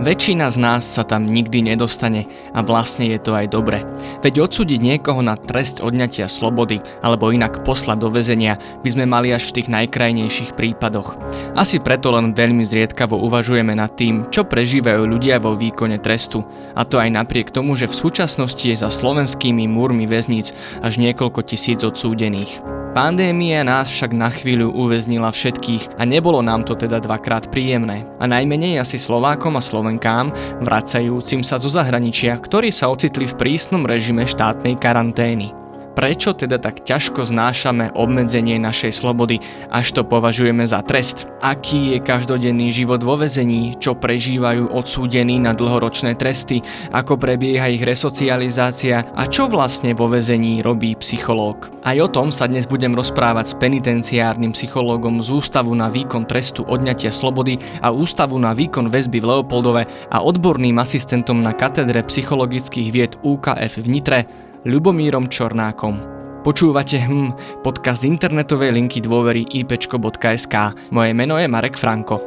Väčšina z nás sa tam nikdy nedostane a vlastne je to aj dobre. Veď odsúdiť niekoho na trest odňatia slobody alebo inak poslať do väzenia by sme mali až v tých najkrajnejších prípadoch. Asi preto len veľmi zriedkavo uvažujeme nad tým, čo prežívajú ľudia vo výkone trestu. A to aj napriek tomu, že v súčasnosti je za slovenskými múrmi väzníc až niekoľko tisíc odsúdených. Pandémia nás však na chvíľu uväznila všetkých a nebolo nám to teda dvakrát príjemné. A najmenej asi Slovákom a Slovenkám, vracajúcim sa zo zahraničia, ktorí sa ocitli v prísnom režime štátnej karantény. Prečo teda tak ťažko znášame obmedzenie našej slobody, až to považujeme za trest? Aký je každodenný život vo vezení, čo prežívajú odsúdení na dlhoročné tresty, ako prebieha ich resocializácia a čo vlastne vo vezení robí psychológ? Aj o tom sa dnes budem rozprávať s penitenciárnym psychológom z Ústavu na výkon trestu odňatia slobody a Ústavu na výkon väzby v Leopoldove a odborným asistentom na katedre psychologických vied UKF v Nitre Ľubomírom Čornákom. Počúvate hm, podcast internetovej linky dôvery ipčko.sk. Moje meno je Marek Franko.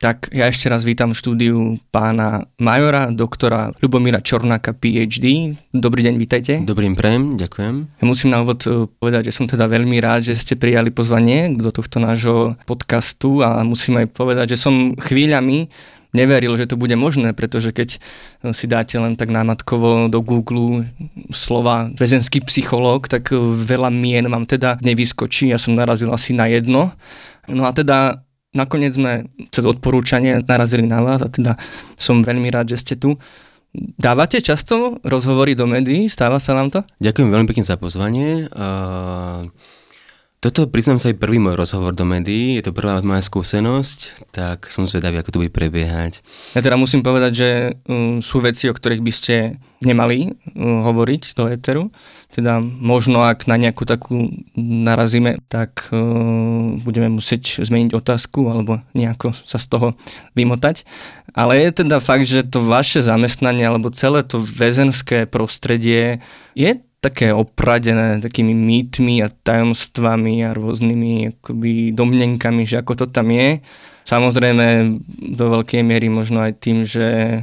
Tak ja ešte raz vítam v štúdiu pána majora, doktora Ľubomíra Čornáka, PhD. Dobrý deň, vítajte. Dobrým prejem, ďakujem. Ja musím na úvod eh, povedať, že som teda veľmi rád, že ste prijali pozvanie do tohto nášho podcastu a musím aj povedať, že som chvíľami neveril, že to bude možné, pretože keď si dáte len tak námatkovo do Google slova väzenský psychológ, tak veľa mien vám teda nevyskočí. Ja som narazil asi na jedno. No a teda nakoniec sme cez odporúčanie narazili na vás a teda som veľmi rád, že ste tu. Dávate často rozhovory do médií? Stáva sa vám to? Ďakujem veľmi pekne za pozvanie. Uh... Toto, priznám sa, aj prvý môj rozhovor do médií, je to prvá moja skúsenosť, tak som zvedavý, ako to bude prebiehať. Ja teda musím povedať, že um, sú veci, o ktorých by ste nemali um, hovoriť do éteru. Teda možno, ak na nejakú takú narazíme, tak um, budeme musieť zmeniť otázku alebo nejako sa z toho vymotať. Ale je teda fakt, že to vaše zamestnanie alebo celé to väzenské prostredie je také opradené takými mýtmi a tajomstvami a rôznymi akoby domnenkami, že ako to tam je. Samozrejme do veľkej miery možno aj tým, že,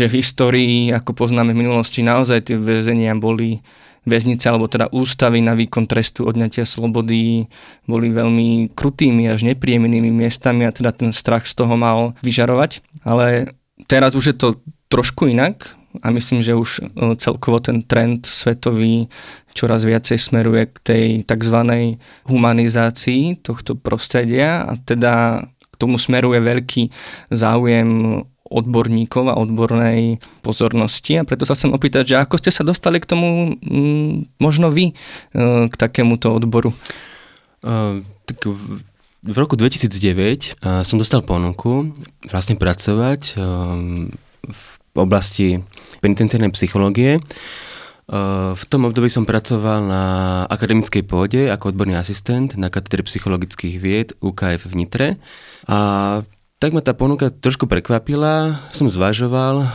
že v histórii, ako poznáme v minulosti, naozaj tie väzenia boli väznice alebo teda ústavy na výkon trestu odňatia slobody boli veľmi krutými až nepríjemnými miestami a teda ten strach z toho mal vyžarovať. Ale teraz už je to trošku inak, a myslím, že už e, celkovo ten trend svetový čoraz viacej smeruje k tej tzv. humanizácii tohto prostredia a teda k tomu smeruje veľký záujem odborníkov a odbornej pozornosti a preto sa chcem opýtať, že ako ste sa dostali k tomu mm, možno vy e, k takémuto odboru? Uh, tak v roku 2009 uh, som dostal ponuku vlastne pracovať v oblasti penitenciárnej psychológie. V tom období som pracoval na akademickej pôde ako odborný asistent na katedre psychologických vied UKF v Nitre. A tak ma tá ponuka trošku prekvapila, som zvažoval,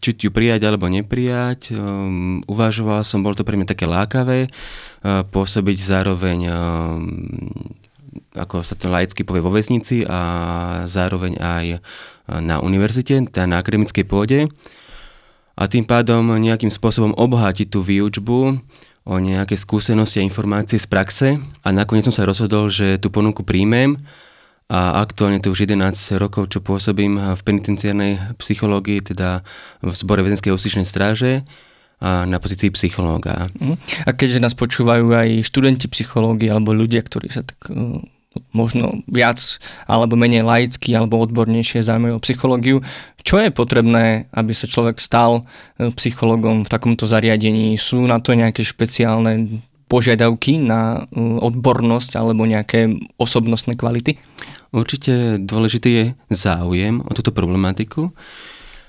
či ju prijať alebo neprijať. Uvažoval som, bolo to pre mňa také lákavé, pôsobiť zároveň ako sa to laicky povie vo väznici a zároveň aj na univerzite, teda na akademickej pôde a tým pádom nejakým spôsobom obohatiť tú výučbu o nejaké skúsenosti a informácie z praxe a nakoniec som sa rozhodol, že tú ponuku príjmem a aktuálne to už 11 rokov, čo pôsobím v penitenciárnej psychológii, teda v zbore väzenskej justičnej stráže a na pozícii psychológa. Mhm. A keďže nás počúvajú aj študenti psychológie alebo ľudia, ktorí sa tak možno viac alebo menej laicky alebo odbornejšie zaujímajú o psychológiu. Čo je potrebné, aby sa človek stal e, psychologom v takomto zariadení? Sú na to nejaké špeciálne požiadavky na e, odbornosť alebo nejaké osobnostné kvality? Určite dôležitý je záujem o túto problematiku,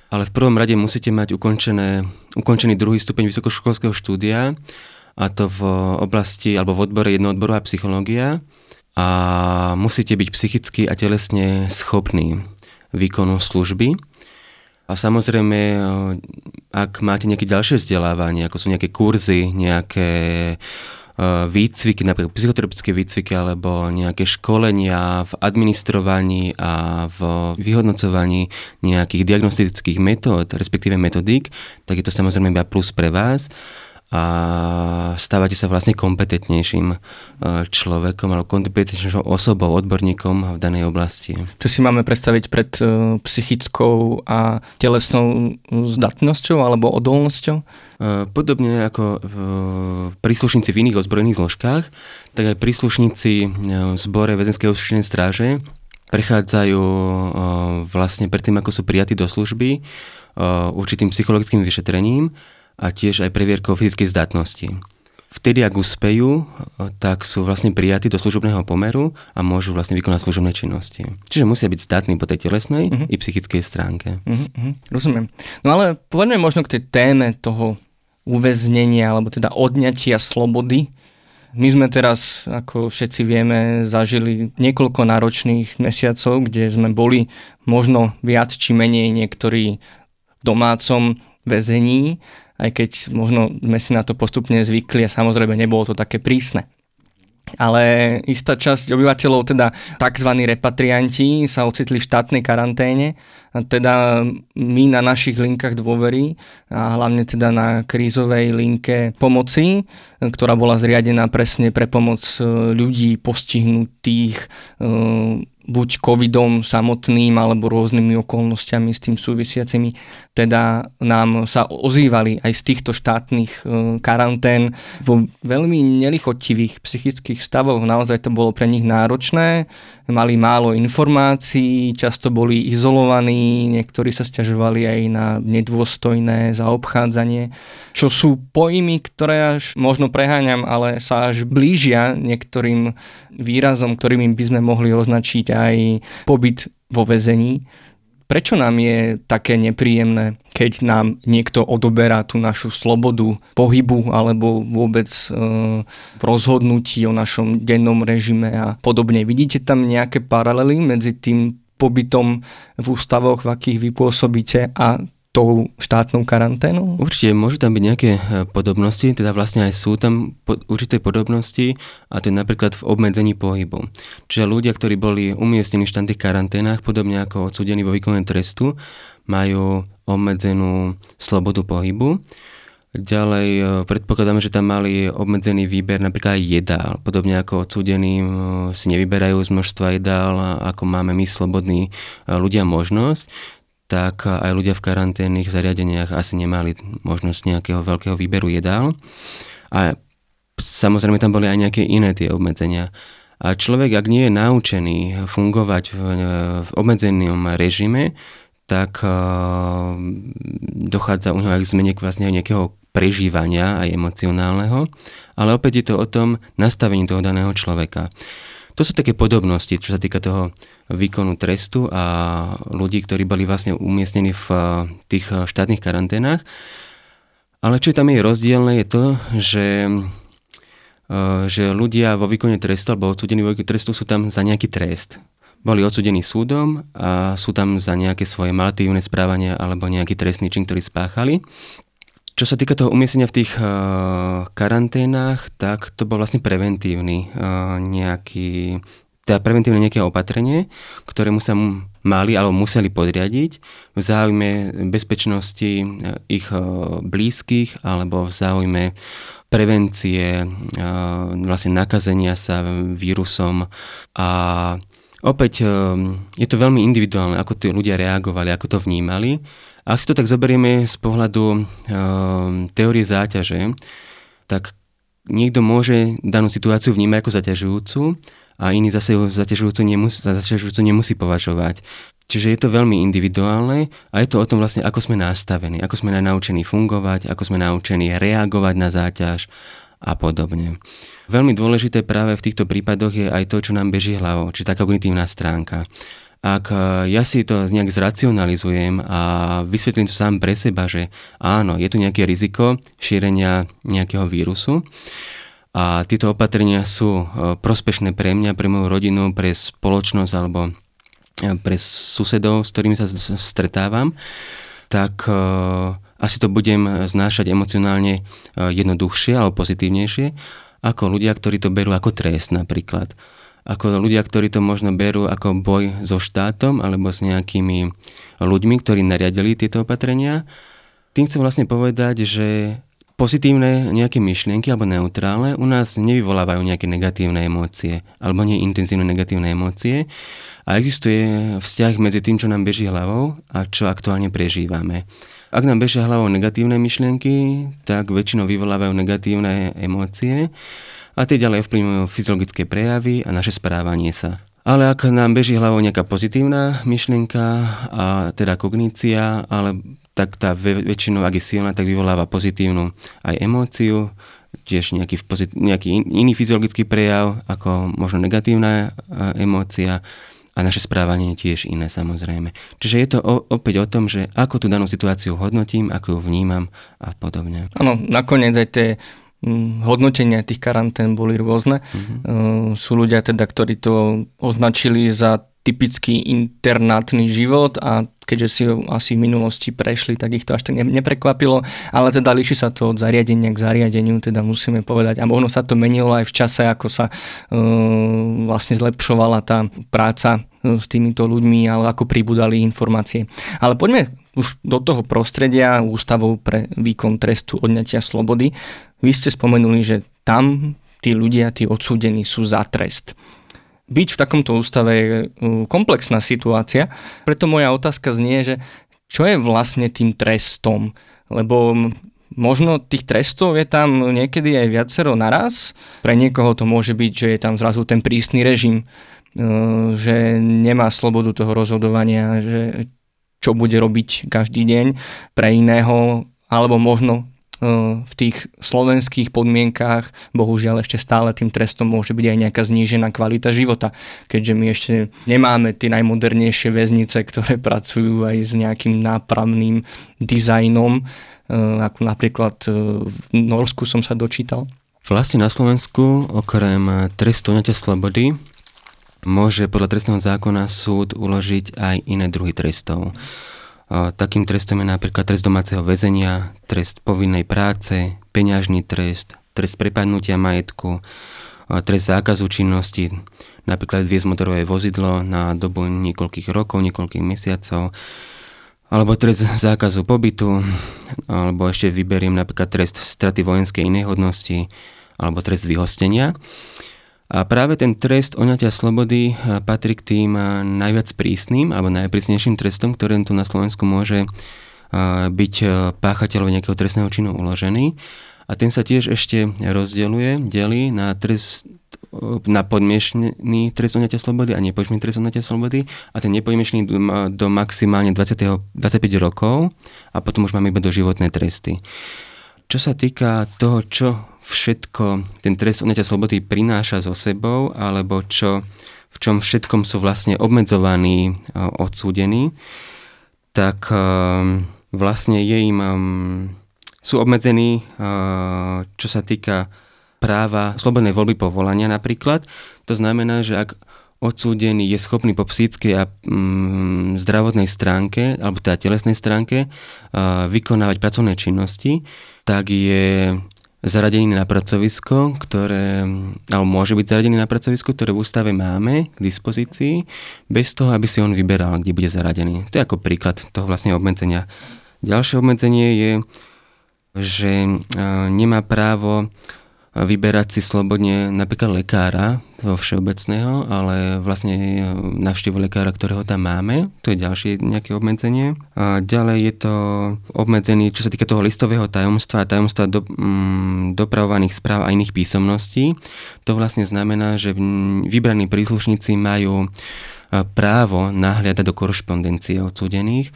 ale v prvom rade musíte mať ukončené, ukončený druhý stupeň vysokoškolského štúdia, a to v oblasti alebo v odbore jednoodborová psychológia a musíte byť psychicky a telesne schopní výkonu služby. A samozrejme, ak máte nejaké ďalšie vzdelávanie, ako sú nejaké kurzy, nejaké výcviky, napríklad psychoterapeutické výcviky alebo nejaké školenia v administrovaní a v vyhodnocovaní nejakých diagnostických metód, respektíve metodík, tak je to samozrejme iba plus pre vás a stávate sa vlastne kompetentnejším e, človekom alebo kompetentnejšou osobou, odborníkom v danej oblasti. Čo si máme predstaviť pred e, psychickou a telesnou zdatnosťou alebo odolnosťou? E, podobne ako príslušníci v iných ozbrojených zložkách, tak aj príslušníci v zbore väzenskej ústrednej stráže prechádzajú vlastne predtým, ako sú prijatí do služby, určitým psychologickým vyšetrením a tiež aj previerkou fyzickej zdatnosti. Vtedy, ak uspejú, tak sú vlastne prijatí do služobného pomeru a môžu vlastne vykonať služobné činnosti. Čiže musia byť zdatní po tej telesnej uh-huh. i psychickej stránke. Uh-huh, rozumiem. No ale poďme možno k tej téme toho uväznenia, alebo teda odňatia slobody. My sme teraz, ako všetci vieme, zažili niekoľko náročných mesiacov, kde sme boli možno viac či menej niektorí v domácom väzení aj keď možno sme si na to postupne zvykli a samozrejme nebolo to také prísne. Ale istá časť obyvateľov, teda tzv. repatrianti, sa ocitli v štátnej karanténe. A teda my na našich linkách dôvery a hlavne teda na krízovej linke pomoci, ktorá bola zriadená presne pre pomoc e, ľudí postihnutých e, buď covidom samotným alebo rôznymi okolnostiami s tým súvisiacimi, teda nám sa ozývali aj z týchto štátnych e, karantén vo veľmi nelichotivých psychických stavoch. Naozaj to bolo pre nich náročné, mali málo informácií, často boli izolovaní, niektorí sa stiažovali aj na nedôstojné zaobchádzanie, čo sú pojmy, ktoré až možno preháňam, ale sa až blížia niektorým výrazom, ktorými by sme mohli označiť aj pobyt vo väzení. Prečo nám je také nepríjemné, keď nám niekto odoberá tú našu slobodu pohybu alebo vôbec e, rozhodnutí o našom dennom režime a podobne? Vidíte tam nejaké paralely medzi tým pobytom v ústavoch, v akých vy pôsobíte a tou štátnou karanténou? Určite, môžu tam byť nejaké e, podobnosti, teda vlastne aj sú tam určité podobnosti a to je napríklad v obmedzení pohybu. Čiže ľudia, ktorí boli umiestnení v štátnych karanténach, podobne ako odsudení vo výkone trestu, majú obmedzenú slobodu pohybu. Ďalej e, predpokladáme, že tam mali obmedzený výber napríklad aj jedál. Podobne ako odsúdení e, si nevyberajú z množstva jedál, ako máme my slobodní ľudia možnosť tak aj ľudia v karanténnych zariadeniach asi nemali možnosť nejakého veľkého výberu jedál. A samozrejme tam boli aj nejaké iné tie obmedzenia. A človek, ak nie je naučený fungovať v, v obmedzenom režime, tak uh, dochádza u neho aj k zmene vlastne nejakého prežívania aj emocionálneho, ale opäť je to o tom nastavení toho daného človeka. To sú také podobnosti, čo sa týka toho výkonu trestu a ľudí, ktorí boli vlastne umiestnení v tých štátnych karanténach. Ale čo tam je rozdielne je to, že, e, že ľudia vo výkone trestu alebo odsudení vo výkone trestu sú tam za nejaký trest. Boli odsudení súdom a sú tam za nejaké svoje malatívne správania alebo nejaký trestný čin, ktorý spáchali. Čo sa týka toho umiestnenia v tých uh, karanténach, tak to bol vlastne preventívny uh, nejaký teda preventívne nejaké opatrenie, ktorému sa mali alebo museli podriadiť v záujme bezpečnosti e, ich blízkych alebo v záujme prevencie vlastne nakazenia sa vírusom. A opäť je to veľmi individuálne, ako tí ľudia reagovali, ako to vnímali ak si to tak zoberieme z pohľadu uh, teórie záťaže, tak niekto môže danú situáciu vnímať ako zaťažujúcu a iný zase ju zaťažujúcu nemusí, zaťažujúcu nemusí považovať. Čiže je to veľmi individuálne a je to o tom vlastne, ako sme nastavení, ako sme naučení fungovať, ako sme naučení reagovať na záťaž a podobne. Veľmi dôležité práve v týchto prípadoch je aj to, čo nám beží hlavou, či tá kognitívna stránka. Ak e, ja si to nejak zracionalizujem a vysvetlím to sám pre seba, že áno, je tu nejaké riziko šírenia nejakého vírusu, a tieto opatrenia sú e, prospešné pre mňa, pre moju rodinu, pre spoločnosť alebo e, pre susedov, s ktorými sa stretávam, tak asi to budem znášať emocionálne jednoduchšie alebo pozitívnejšie. ako ľudia, ktorí to berú ako trest napríklad. Ako ľudia, ktorí to možno berú ako boj so štátom alebo s nejakými ľuďmi, ktorí nariadili tieto opatrenia. Tým chcem vlastne povedať, že pozitívne nejaké myšlienky alebo neutrálne u nás nevyvolávajú nejaké negatívne emócie alebo nie intenzívne negatívne emócie a existuje vzťah medzi tým, čo nám beží hlavou a čo aktuálne prežívame. Ak nám bežia hlavou negatívne myšlienky, tak väčšinou vyvolávajú negatívne emócie a tie ďalej ovplyvňujú fyziologické prejavy a naše správanie sa. Ale ak nám beží hlavou nejaká pozitívna myšlienka, a teda kognícia, ale tak tá väčšinou, ak je silná, tak vyvoláva pozitívnu aj emóciu, tiež nejaký, nejaký iný fyziologický prejav, ako možno negatívna emócia a naše správanie tiež iné samozrejme. Čiže je to o, opäť o tom, že ako tú danú situáciu hodnotím, ako ju vnímam a podobne. Áno, nakoniec aj tie hodnotenia tých karantén boli rôzne. Mm-hmm. Sú ľudia teda, ktorí to označili za typický internátny život a keďže si ho asi v minulosti prešli, tak ich to až tak neprekvapilo, ale teda líši sa to od zariadenia k zariadeniu, teda musíme povedať, a možno sa to menilo aj v čase, ako sa uh, vlastne zlepšovala tá práca uh, s týmito ľuďmi, ale ako pribudali informácie. Ale poďme už do toho prostredia ústavov pre výkon trestu odňatia slobody. Vy ste spomenuli, že tam tí ľudia, tí odsúdení sú za trest byť v takomto ústave je komplexná situácia, preto moja otázka znie, že čo je vlastne tým trestom? Lebo možno tých trestov je tam niekedy aj viacero naraz. Pre niekoho to môže byť, že je tam zrazu ten prísny režim, e, že nemá slobodu toho rozhodovania, že čo bude robiť každý deň. Pre iného, alebo možno v tých slovenských podmienkách bohužiaľ ešte stále tým trestom môže byť aj nejaká znížená kvalita života, keďže my ešte nemáme tie najmodernejšie väznice, ktoré pracujú aj s nejakým nápravným dizajnom, ako napríklad v Norsku som sa dočítal. Vlastne na Slovensku okrem trestu slobody môže podľa trestného zákona súd uložiť aj iné druhy trestov. Takým trestom je napríklad trest domáceho väzenia, trest povinnej práce, peňažný trest, trest prepadnutia majetku, trest zákazu činnosti, napríklad viesť motorové vozidlo na dobu niekoľkých rokov, niekoľkých mesiacov, alebo trest zákazu pobytu, alebo ešte vyberiem napríklad trest straty vojenskej inej hodnosti, alebo trest vyhostenia. A práve ten trest oňatia slobody eh, patrí k tým eh, najviac prísnym alebo najprísnejším trestom, ktorý tu na Slovensku môže eh, byť páchateľov nejakého trestného činu uložený. A ten sa tiež ešte rozdeluje, delí na trest na podmiešný trest odňatia slobody a nepodmiešný trest odňatia slobody a ten nepodmiešný do maximálne 20, 25 rokov a potom už máme iba doživotné tresty. Čo sa týka toho, čo všetko ten trest odňatia slobody prináša so sebou, alebo čo, v čom všetkom sú vlastne obmedzovaní, odsúdení, tak vlastne je im, sú obmedzení, čo sa týka práva slobodnej voľby povolania napríklad. To znamená, že ak odsúdený je schopný po psychickej a mm, zdravotnej stránke, alebo teda telesnej stránke, uh, vykonávať pracovné činnosti, tak je zaradený na pracovisko, ktoré, alebo môže byť zaradený na pracovisko, ktoré v ústave máme k dispozícii, bez toho, aby si on vyberal, kde bude zaradený. To je ako príklad toho vlastne obmedzenia. Ďalšie obmedzenie je, že nemá právo vyberať si slobodne napríklad lekára vo všeobecného, ale vlastne navštívu lekára, ktorého tam máme. To je ďalšie nejaké obmedzenie. A ďalej je to obmedzený, čo sa týka toho listového tajomstva a tajomstva do, mm, dopravovaných správ a iných písomností. To vlastne znamená, že vybraní príslušníci majú právo nahliadať do korešpondencie odsúdených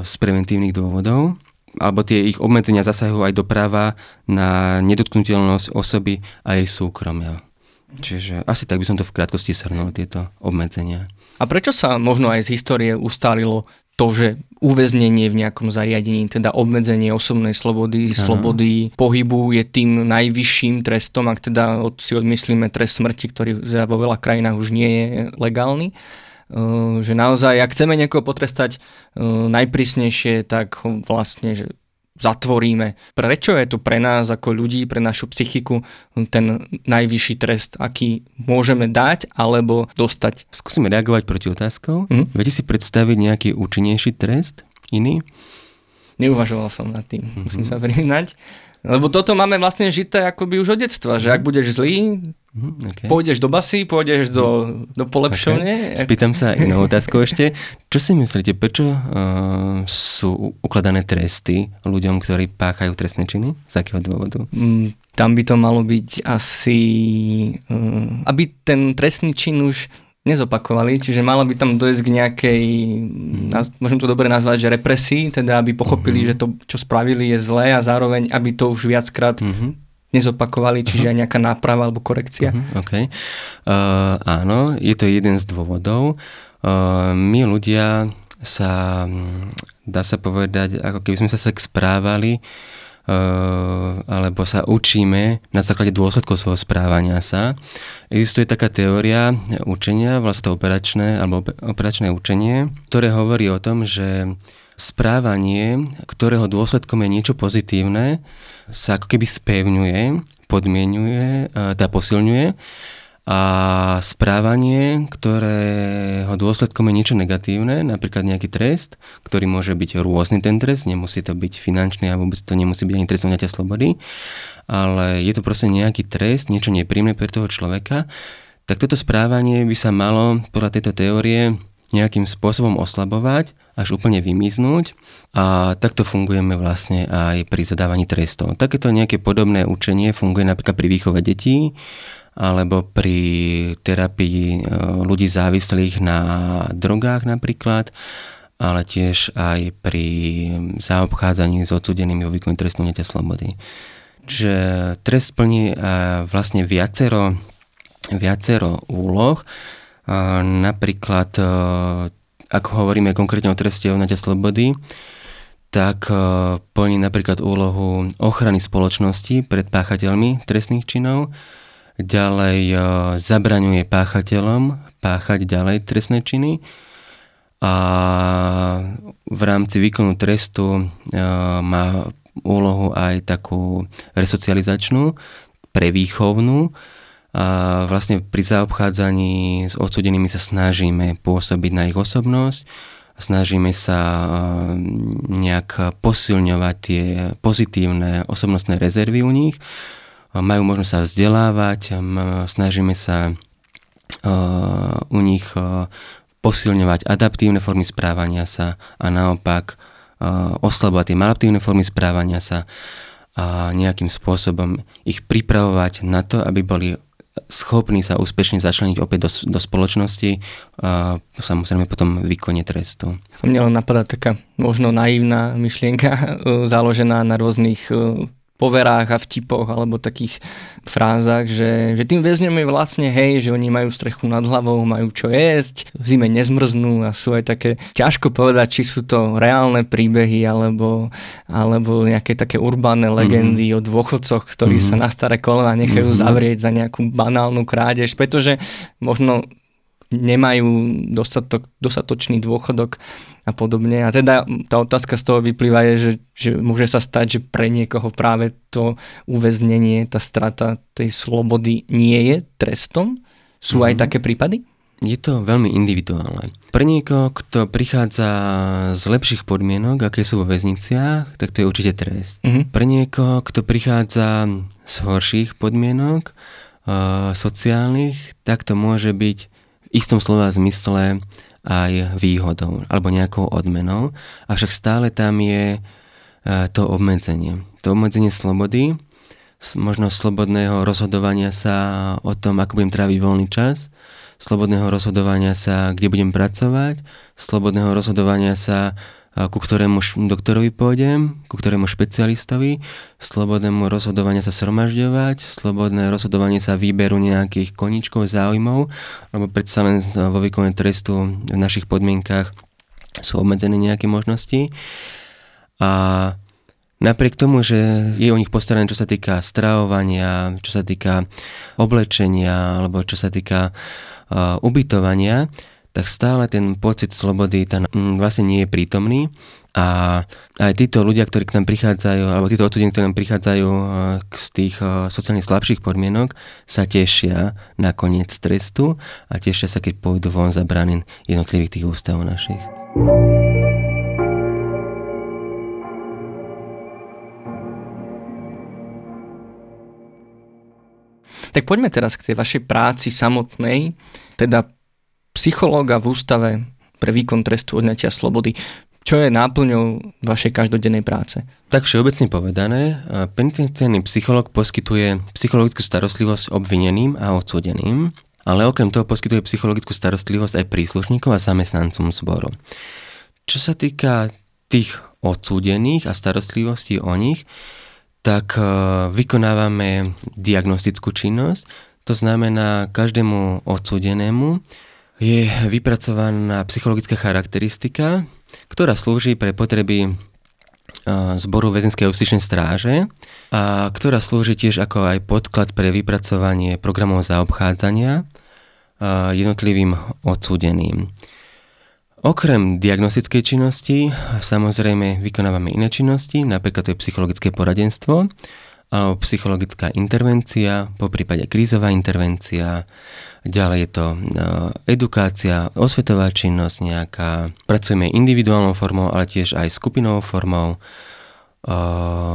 z preventívnych dôvodov alebo tie ich obmedzenia zasahujú aj do práva na nedotknutelnosť osoby a jej súkromia. Čiže asi tak by som to v krátkosti shrnul, tieto obmedzenia. A prečo sa možno aj z histórie ustálilo to, že uväznenie v nejakom zariadení, teda obmedzenie osobnej slobody, Aha. slobody pohybu je tým najvyšším trestom, ak teda si odmyslíme trest smrti, ktorý vo veľa krajinách už nie je legálny, že naozaj, ak chceme niekoho potrestať eh, najprísnejšie, tak vlastne, že zatvoríme. Prečo je to pre nás ako ľudí, pre našu psychiku ten najvyšší trest, aký môžeme dať alebo dostať? Skúsime reagovať proti otázkou. Mm. Viete si predstaviť nejaký účinnejší trest? Iný? Neuvažoval som nad tým, mm-hmm. musím sa priznať. Lebo toto máme vlastne žité akoby už od detstva, že ak budeš zlý, mm, okay. pôjdeš do basy, pôjdeš do, do polepšovne. Okay. Spýtam sa inú otázku ešte. Čo si myslíte, prečo uh, sú ukladané tresty ľuďom, ktorí páchajú trestné činy? Z akého dôvodu? Mm, tam by to malo byť asi, uh, aby ten trestný čin už nezopakovali, čiže malo by tam dojsť k nejakej, mm. môžem to dobre nazvať, že represii, teda aby pochopili, mm-hmm. že to, čo spravili, je zlé a zároveň, aby to už viackrát mm-hmm. nezopakovali, čiže uh-huh. aj nejaká náprava alebo korekcia. Uh-huh. Okay. Uh, áno, je to jeden z dôvodov. Uh, my ľudia sa, dá sa povedať, ako keby sme sa tak správali, Eh, alebo sa učíme na základe dôsledkov svojho správania sa. Existuje taká teória učenia, vlastne to operačné alebo operačné učenie, ktoré hovorí o tom, že správanie, ktorého dôsledkom je niečo pozitívne, sa ako keby spevňuje, podmienuje, eh, teda posilňuje a správanie, ktorého dôsledkom je niečo negatívne, napríklad nejaký trest, ktorý môže byť rôzny ten trest, nemusí to byť finančný a vôbec to nemusí byť ani trest odňatia slobody, ale je to proste nejaký trest, niečo nepríjemné pre toho človeka, tak toto správanie by sa malo podľa tejto teórie nejakým spôsobom oslabovať, až úplne vymiznúť a takto fungujeme vlastne aj pri zadávaní trestov. Takéto nejaké podobné učenie funguje napríklad pri výchove detí alebo pri terapii e, ľudí závislých na drogách napríklad, ale tiež aj pri zaobchádzaní s odsudenými vo výkonu trestu slobody. Čiže trest plní e, vlastne viacero, viacero úloh, napríklad ak hovoríme konkrétne o treste odňatia slobody, tak plní napríklad úlohu ochrany spoločnosti pred páchateľmi trestných činov, ďalej e, zabraňuje páchateľom páchať ďalej trestné činy a v rámci výkonu trestu e, má úlohu aj takú resocializačnú, prevýchovnú. A vlastne pri zaobchádzaní s odsudenými sa snažíme pôsobiť na ich osobnosť, snažíme sa e, nejak posilňovať tie pozitívne osobnostné rezervy u nich majú možnosť sa vzdelávať, snažíme sa u nich posilňovať adaptívne formy správania sa a naopak oslabovať tie maladaptívne formy správania sa a nejakým spôsobom ich pripravovať na to, aby boli schopní sa úspešne začleniť opäť do, do spoločnosti a samozrejme potom výkone trestu. Mne len napadá taká možno naivná myšlienka založená na rôznych poverách a vtipoch alebo takých frázach, že, že tým väzňom je vlastne hej, že oni majú strechu nad hlavou, majú čo jesť, v zime nezmrznú a sú aj také, ťažko povedať, či sú to reálne príbehy alebo, alebo nejaké také urbánne legendy mm-hmm. o dôchodcoch, ktorí mm-hmm. sa na staré kolena nechajú mm-hmm. zavrieť za nejakú banálnu krádež, pretože možno nemajú dostatok, dostatočný dôchodok a podobne. A teda tá otázka z toho vyplýva je, že, že môže sa stať, že pre niekoho práve to uväznenie, tá strata tej slobody nie je trestom. Sú mm-hmm. aj mhm. také prípady? Je to veľmi individuálne. Pre niekoho, kto prichádza z lepších podmienok, aké sú vo väzniciach, tak to je určite trest. Mm-hmm. Pre niekoho, kto prichádza z horších podmienok, uh, sociálnych, tak to môže byť istom slova zmysle aj výhodou alebo nejakou odmenou, avšak stále tam je e, to obmedzenie. To obmedzenie slobody, možno slobodného rozhodovania sa o tom, ako budem tráviť voľný čas, slobodného rozhodovania sa, kde budem pracovať, slobodného rozhodovania sa, ku ktorému doktorovi pôjdem, ku ktorému špecialistovi, slobodnému rozhodovania sa sromažďovať, slobodné rozhodovanie sa výberu nejakých koničkov, záujmov, lebo predsa len vo výkone trestu v našich podmienkach sú obmedzené nejaké možnosti. A napriek tomu, že je o nich postarané, čo sa týka stravovania, čo sa týka oblečenia, alebo čo sa týka uh, ubytovania, tak stále ten pocit slobody ten mm, vlastne nie je prítomný A aj títo ľudia, ktorí k nám prichádzajú, alebo títo odsudení, ktorí nám prichádzajú eh, z tých eh, sociálne slabších podmienok, sa tešia na koniec trestu a tešia sa, keď pôjdu von za brány jednotlivých tých ústavov našich. Tak poďme teraz k tej vašej práci samotnej, teda psychológa v ústave pre výkon trestu odňatia slobody. Čo je náplňou vašej každodennej práce? Tak všeobecne povedané, penitenciálny psycholog poskytuje psychologickú starostlivosť obvineným a odsúdeným, ale okrem toho poskytuje psychologickú starostlivosť aj príslušníkov a zamestnancom zboru. Čo sa týka tých odsúdených a starostlivosti o nich, tak e, vykonávame diagnostickú činnosť, to znamená každému odsúdenému je vypracovaná psychologická charakteristika, ktorá slúži pre potreby zboru väzenskej justičnej stráže, a ktorá slúži tiež ako aj podklad pre vypracovanie programov zaobchádzania jednotlivým odsúdeným. Okrem diagnostickej činnosti samozrejme vykonávame iné činnosti, napríklad to je psychologické poradenstvo, psychologická intervencia, po prípade krízová intervencia, ďalej je to edukácia, osvetová činnosť nejaká, pracujeme individuálnou formou, ale tiež aj skupinovou formou,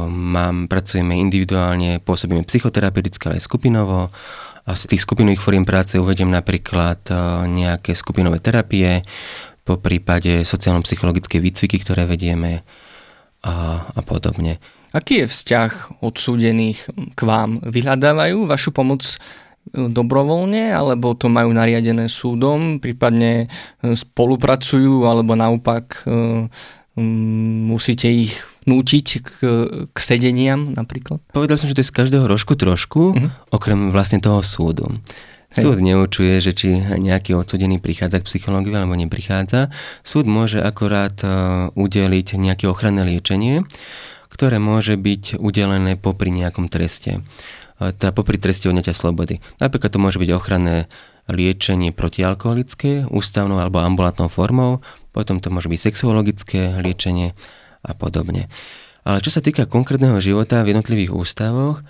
mám, pracujeme individuálne, pôsobíme psychoterapeuticky, ale aj skupinovo, a z tých skupinových foriem práce uvediem napríklad nejaké skupinové terapie, po prípade sociálno-psychologické výcviky, ktoré vedieme a, a podobne. Aký je vzťah odsúdených k vám? Vyhľadávajú vašu pomoc e, dobrovoľne, alebo to majú nariadené súdom, prípadne e, spolupracujú, alebo naopak e, musíte ich nútiť k, k sedeniam napríklad? Povedal som, že to je z každého rožku trošku, uh-huh. okrem vlastne toho súdu. Súd neučuje, že či nejaký odsudený prichádza k psychológiu alebo neprichádza. Súd môže akorát udeliť nejaké ochranné liečenie ktoré môže byť udelené popri nejakom treste. Teda popri treste odňatia slobody. Napríklad to môže byť ochranné liečenie protialkoholické, ústavnou alebo ambulantnou formou, potom to môže byť sexuologické liečenie a podobne. Ale čo sa týka konkrétneho života v jednotlivých ústavoch,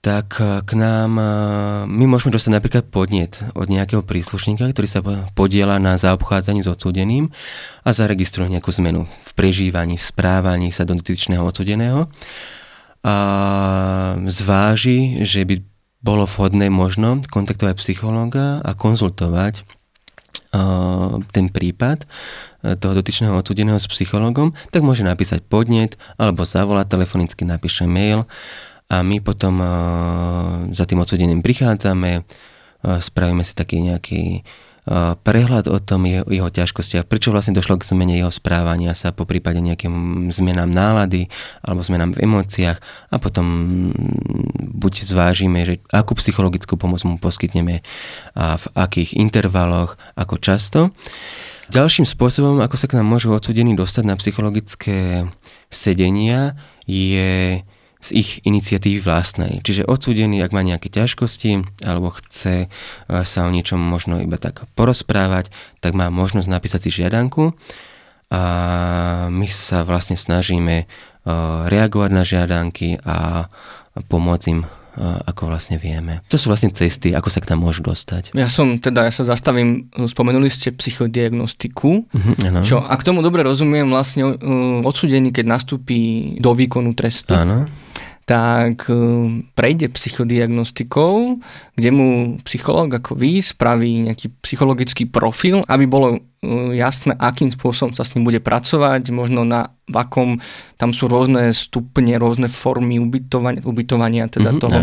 tak eh, k nám, eh, my môžeme dostať napríklad podnet od nejakého príslušníka, ktorý sa podiela na zaobchádzaní s odsúdeným a zaregistruje nejakú zmenu v prežívaní, v správaní sa do dotyčného odsudeného. A zváži, že by bolo vhodné možno kontaktovať psychológa a konzultovať uh, ten prípad toho dotyčného odsudeného s psychológom, tak môže napísať podnet alebo zavolať telefonicky, napíše mail a my potom uh, za tým odsudeným prichádzame, uh, spravíme si taký nejaký uh, prehľad o tom jeho, jeho ťažkostiach, prečo vlastne došlo k zmene jeho správania sa, po prípade nejakým zmenám nálady alebo zmenám v emóciách a potom buď zvážime, že akú psychologickú pomoc mu poskytneme a v akých intervaloch, ako často. Ďalším spôsobom, ako sa k nám môžu odsudení dostať na psychologické sedenia, je z ich iniciatívy vlastnej. Čiže odsúdený, ak má nejaké ťažkosti alebo chce e, sa o niečom možno iba tak porozprávať, tak má možnosť napísať si žiadanku a my sa vlastne snažíme e, reagovať na žiadanky a pomôcť im e, ako vlastne vieme. To sú vlastne cesty, ako sa k nám môžu dostať. Ja som teda, ja sa zastavím, spomenuli ste psychodiagnostiku, uh-huh, čo ak tomu dobre rozumiem, vlastne odsudený, keď nastúpi do výkonu trestu, Áno tak e, prejde psychodiagnostikou, kde mu psychológ ako vy spraví nejaký psychologický profil, aby bolo e, jasné, akým spôsobom sa s ním bude pracovať, možno na v akom, tam sú rôzne stupne, rôzne formy ubytovania, ubytovania teda mm-hmm, toho,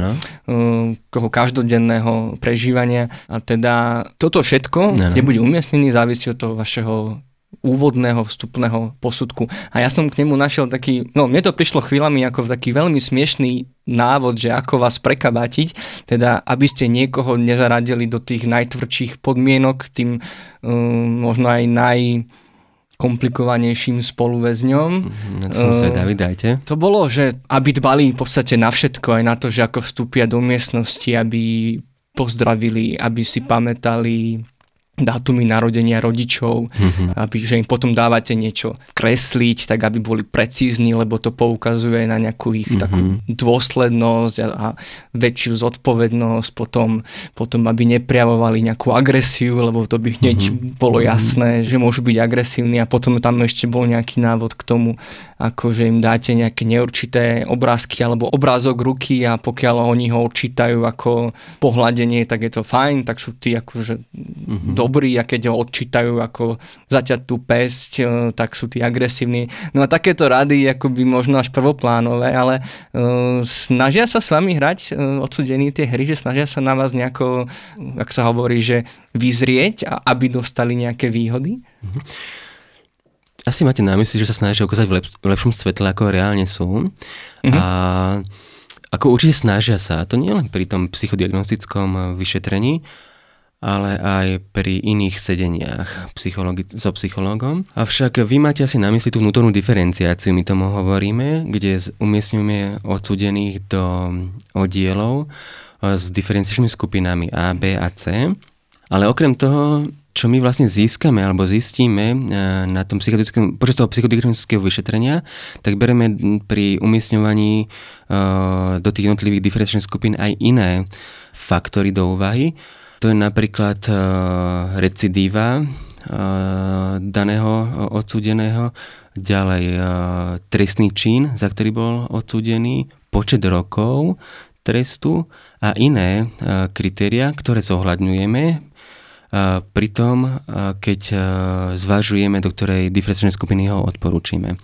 uh, toho každodenného prežívania a teda toto všetko, ano. kde bude umiestnený, závisí od toho vašeho úvodného vstupného posudku. A ja som k nemu našiel taký, no mne to prišlo chvíľami ako taký veľmi smiešný návod, že ako vás prekabátiť, teda aby ste niekoho nezaradili do tých najtvrdších podmienok, tým um, možno aj naj komplikovanejším spoluväzňom. No, som sa David, dajte. To bolo, že aby dbali v podstate na všetko, aj na to, že ako vstúpia do miestnosti, aby pozdravili, aby si pamätali dátumy narodenia rodičov, mm-hmm. aby, že im potom dávate niečo kresliť, tak aby boli precízni, lebo to poukazuje na nejakú ich mm-hmm. takú dôslednosť a, a väčšiu zodpovednosť, potom, potom aby nepriavovali nejakú agresiu, lebo to by hneď mm-hmm. bolo mhm. jasné, že môžu byť agresívni a potom tam ešte bol nejaký návod k tomu, ako že im dáte nejaké neurčité obrázky alebo obrázok ruky a pokiaľ oni ho odčítajú ako pohľadenie, tak je to fajn, tak sú tí akože mm-hmm. Dobrí a keď ho odčítajú ako zaťatú pesť, e, tak sú tí agresívni. No a takéto rady akoby možno až prvoplánové, ale uh, snažia sa s vami hrať uh, odsudení tie hry, že snažia sa na vás nejako, ak sa hovorí, že vyzrieť, a aby dostali nejaké výhody? Mm-hmm. Asi máte na mysli, že sa snažia ukázať v, lep- v lepšom svetle, ako reálne sú. Mm-hmm. A ako určite snažia sa, to nie len pri tom psychodiagnostickom vyšetrení, ale aj pri iných sedeniach psychologi- so psychológom. Avšak vy máte asi na mysli tú vnútornú diferenciáciu, my tomu hovoríme, kde umiestňujeme odsudených do oddielov e, s diferenciačnými skupinami A, B a C. Ale okrem toho čo my vlastne získame alebo zistíme eh, na tom počas toho psychodiagnostického vyšetrenia, tak bereme pri umiestňovaní uh, do tých jednotlivých diferenčných skupín aj iné faktory do úvahy. To je napríklad uh, recidíva uh, daného odsúdeného, ďalej trestný čin, za ktorý bol odsúdený, počet rokov trestu a iné kritéria, ktoré zohľadňujeme. Pritom, keď zvažujeme, do ktorej diferenciačnej skupiny ho odporúčime.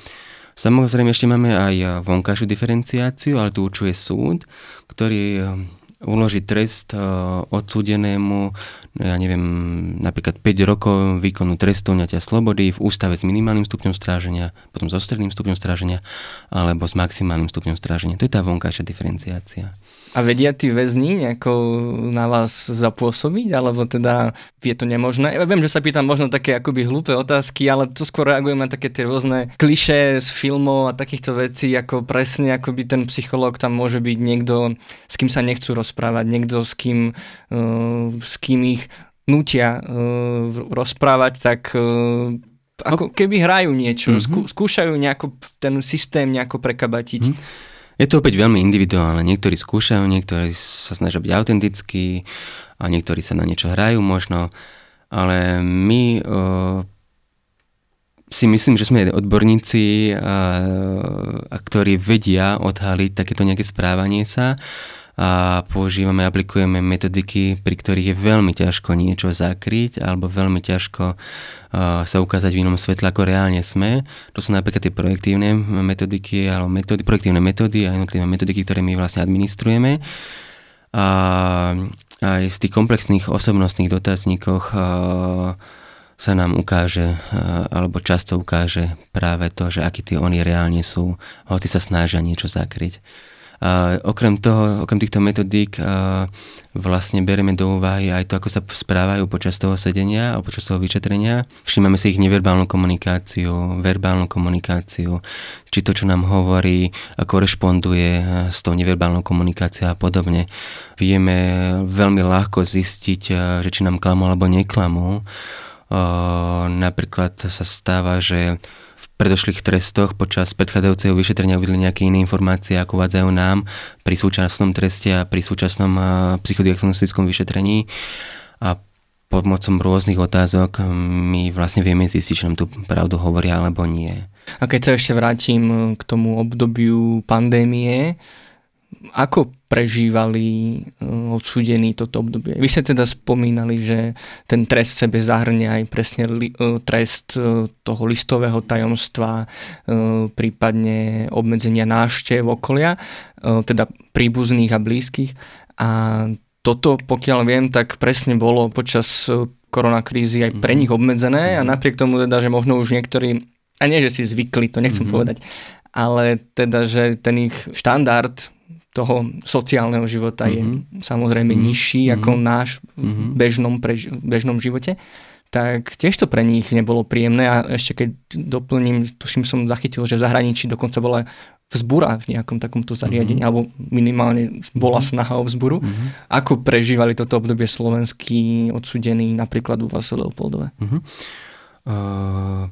Samozrejme ešte máme aj vonkajšiu diferenciáciu, ale tu určuje súd, ktorý uloží trest odsúdenému, ja neviem, napríklad 5 rokov výkonu trestu ňatia slobody v ústave s minimálnym stupňom stráženia, potom so stredným stupňom stráženia alebo s maximálnym stupňom stráženia. To je tá vonkajšia diferenciácia. A vedia tí väzni nejako na vás zapôsobiť, alebo teda je to nemožné? Ja viem, že sa pýtam možno také akoby hlúpe otázky, ale to skôr reagujem na také tie rôzne kliše z filmov a takýchto vecí, ako presne akoby ten psychológ tam môže byť niekto, s kým sa nechcú rozprávať, niekto s kým, uh, s kým ich nutia uh, rozprávať, tak uh, ako keby hrajú niečo, mm-hmm. skúšajú nejako ten systém nejako prekabatiť. Mm-hmm. Je to opäť veľmi individuálne. Niektorí skúšajú, niektorí sa snažia byť autentickí a niektorí sa na niečo hrajú možno, ale my uh, si myslím, že sme odborníci, uh, ktorí vedia odhaliť takéto nejaké správanie sa a používame, aplikujeme metodiky, pri ktorých je veľmi ťažko niečo zakryť alebo veľmi ťažko uh, sa ukázať v inom svetle, ako reálne sme. To sú napríklad tie projektívne metodiky alebo metódy, projektívne metódy a jednotlivé metodiky, ktoré my vlastne administrujeme. A aj z tých komplexných osobnostných dotazníkoch uh, sa nám ukáže, alebo často ukáže práve to, že akí tí oni reálne sú, hoci sa snažia niečo zakryť. A okrem toho, okrem týchto metodík vlastne berieme do úvahy aj to, ako sa správajú počas toho sedenia a počas toho vyšetrenia. Všímame si ich neverbálnu komunikáciu, verbálnu komunikáciu, či to, čo nám hovorí, korešponduje s tou neverbálnou komunikáciou a podobne. Vieme veľmi ľahko zistiť, že či nám klamú alebo neklamú. Napríklad sa stáva, že predošlých trestoch počas predchádzajúceho vyšetrenia uvideli nejaké iné informácie, ako uvádzajú nám pri súčasnom treste a pri súčasnom psychodiagnostickom vyšetrení. A pomocom rôznych otázok my vlastne vieme zistiť, či nám tú pravdu hovoria alebo nie. A keď sa ešte vrátim k tomu obdobiu pandémie, ako prežívali uh, odsudení toto obdobie? Vy ste teda spomínali, že ten trest sebe zahrňa aj presne li, uh, trest uh, toho listového tajomstva, prípadne obmedzenia návštev okolia, teda príbuzných a blízkych. A toto, pokiaľ viem, tak presne bolo počas koronakrízy aj pre mhm. nich obmedzené a mhm. napriek tomu teda, že možno už niektorí, a nie, že si zvykli, to nechcem mm-hmm. povedať, ale teda, že ten ich štandard toho sociálneho života mm-hmm. je samozrejme mm-hmm. nižší ako mm-hmm. náš v mhm. bežnom, prež- bežnom živote, tak tiež to pre nich nebolo príjemné a ešte keď doplním, tuším som zachytil, že v zahraničí dokonca bola vzbura v nejakom takomto zariadení, mm-hmm. alebo minimálne bola mhm. snaha o vzburu. Mm-hmm. Ako prežívali toto obdobie slovenskí odsudení napríklad u vás Leopoldove? Mm-hmm. Uh,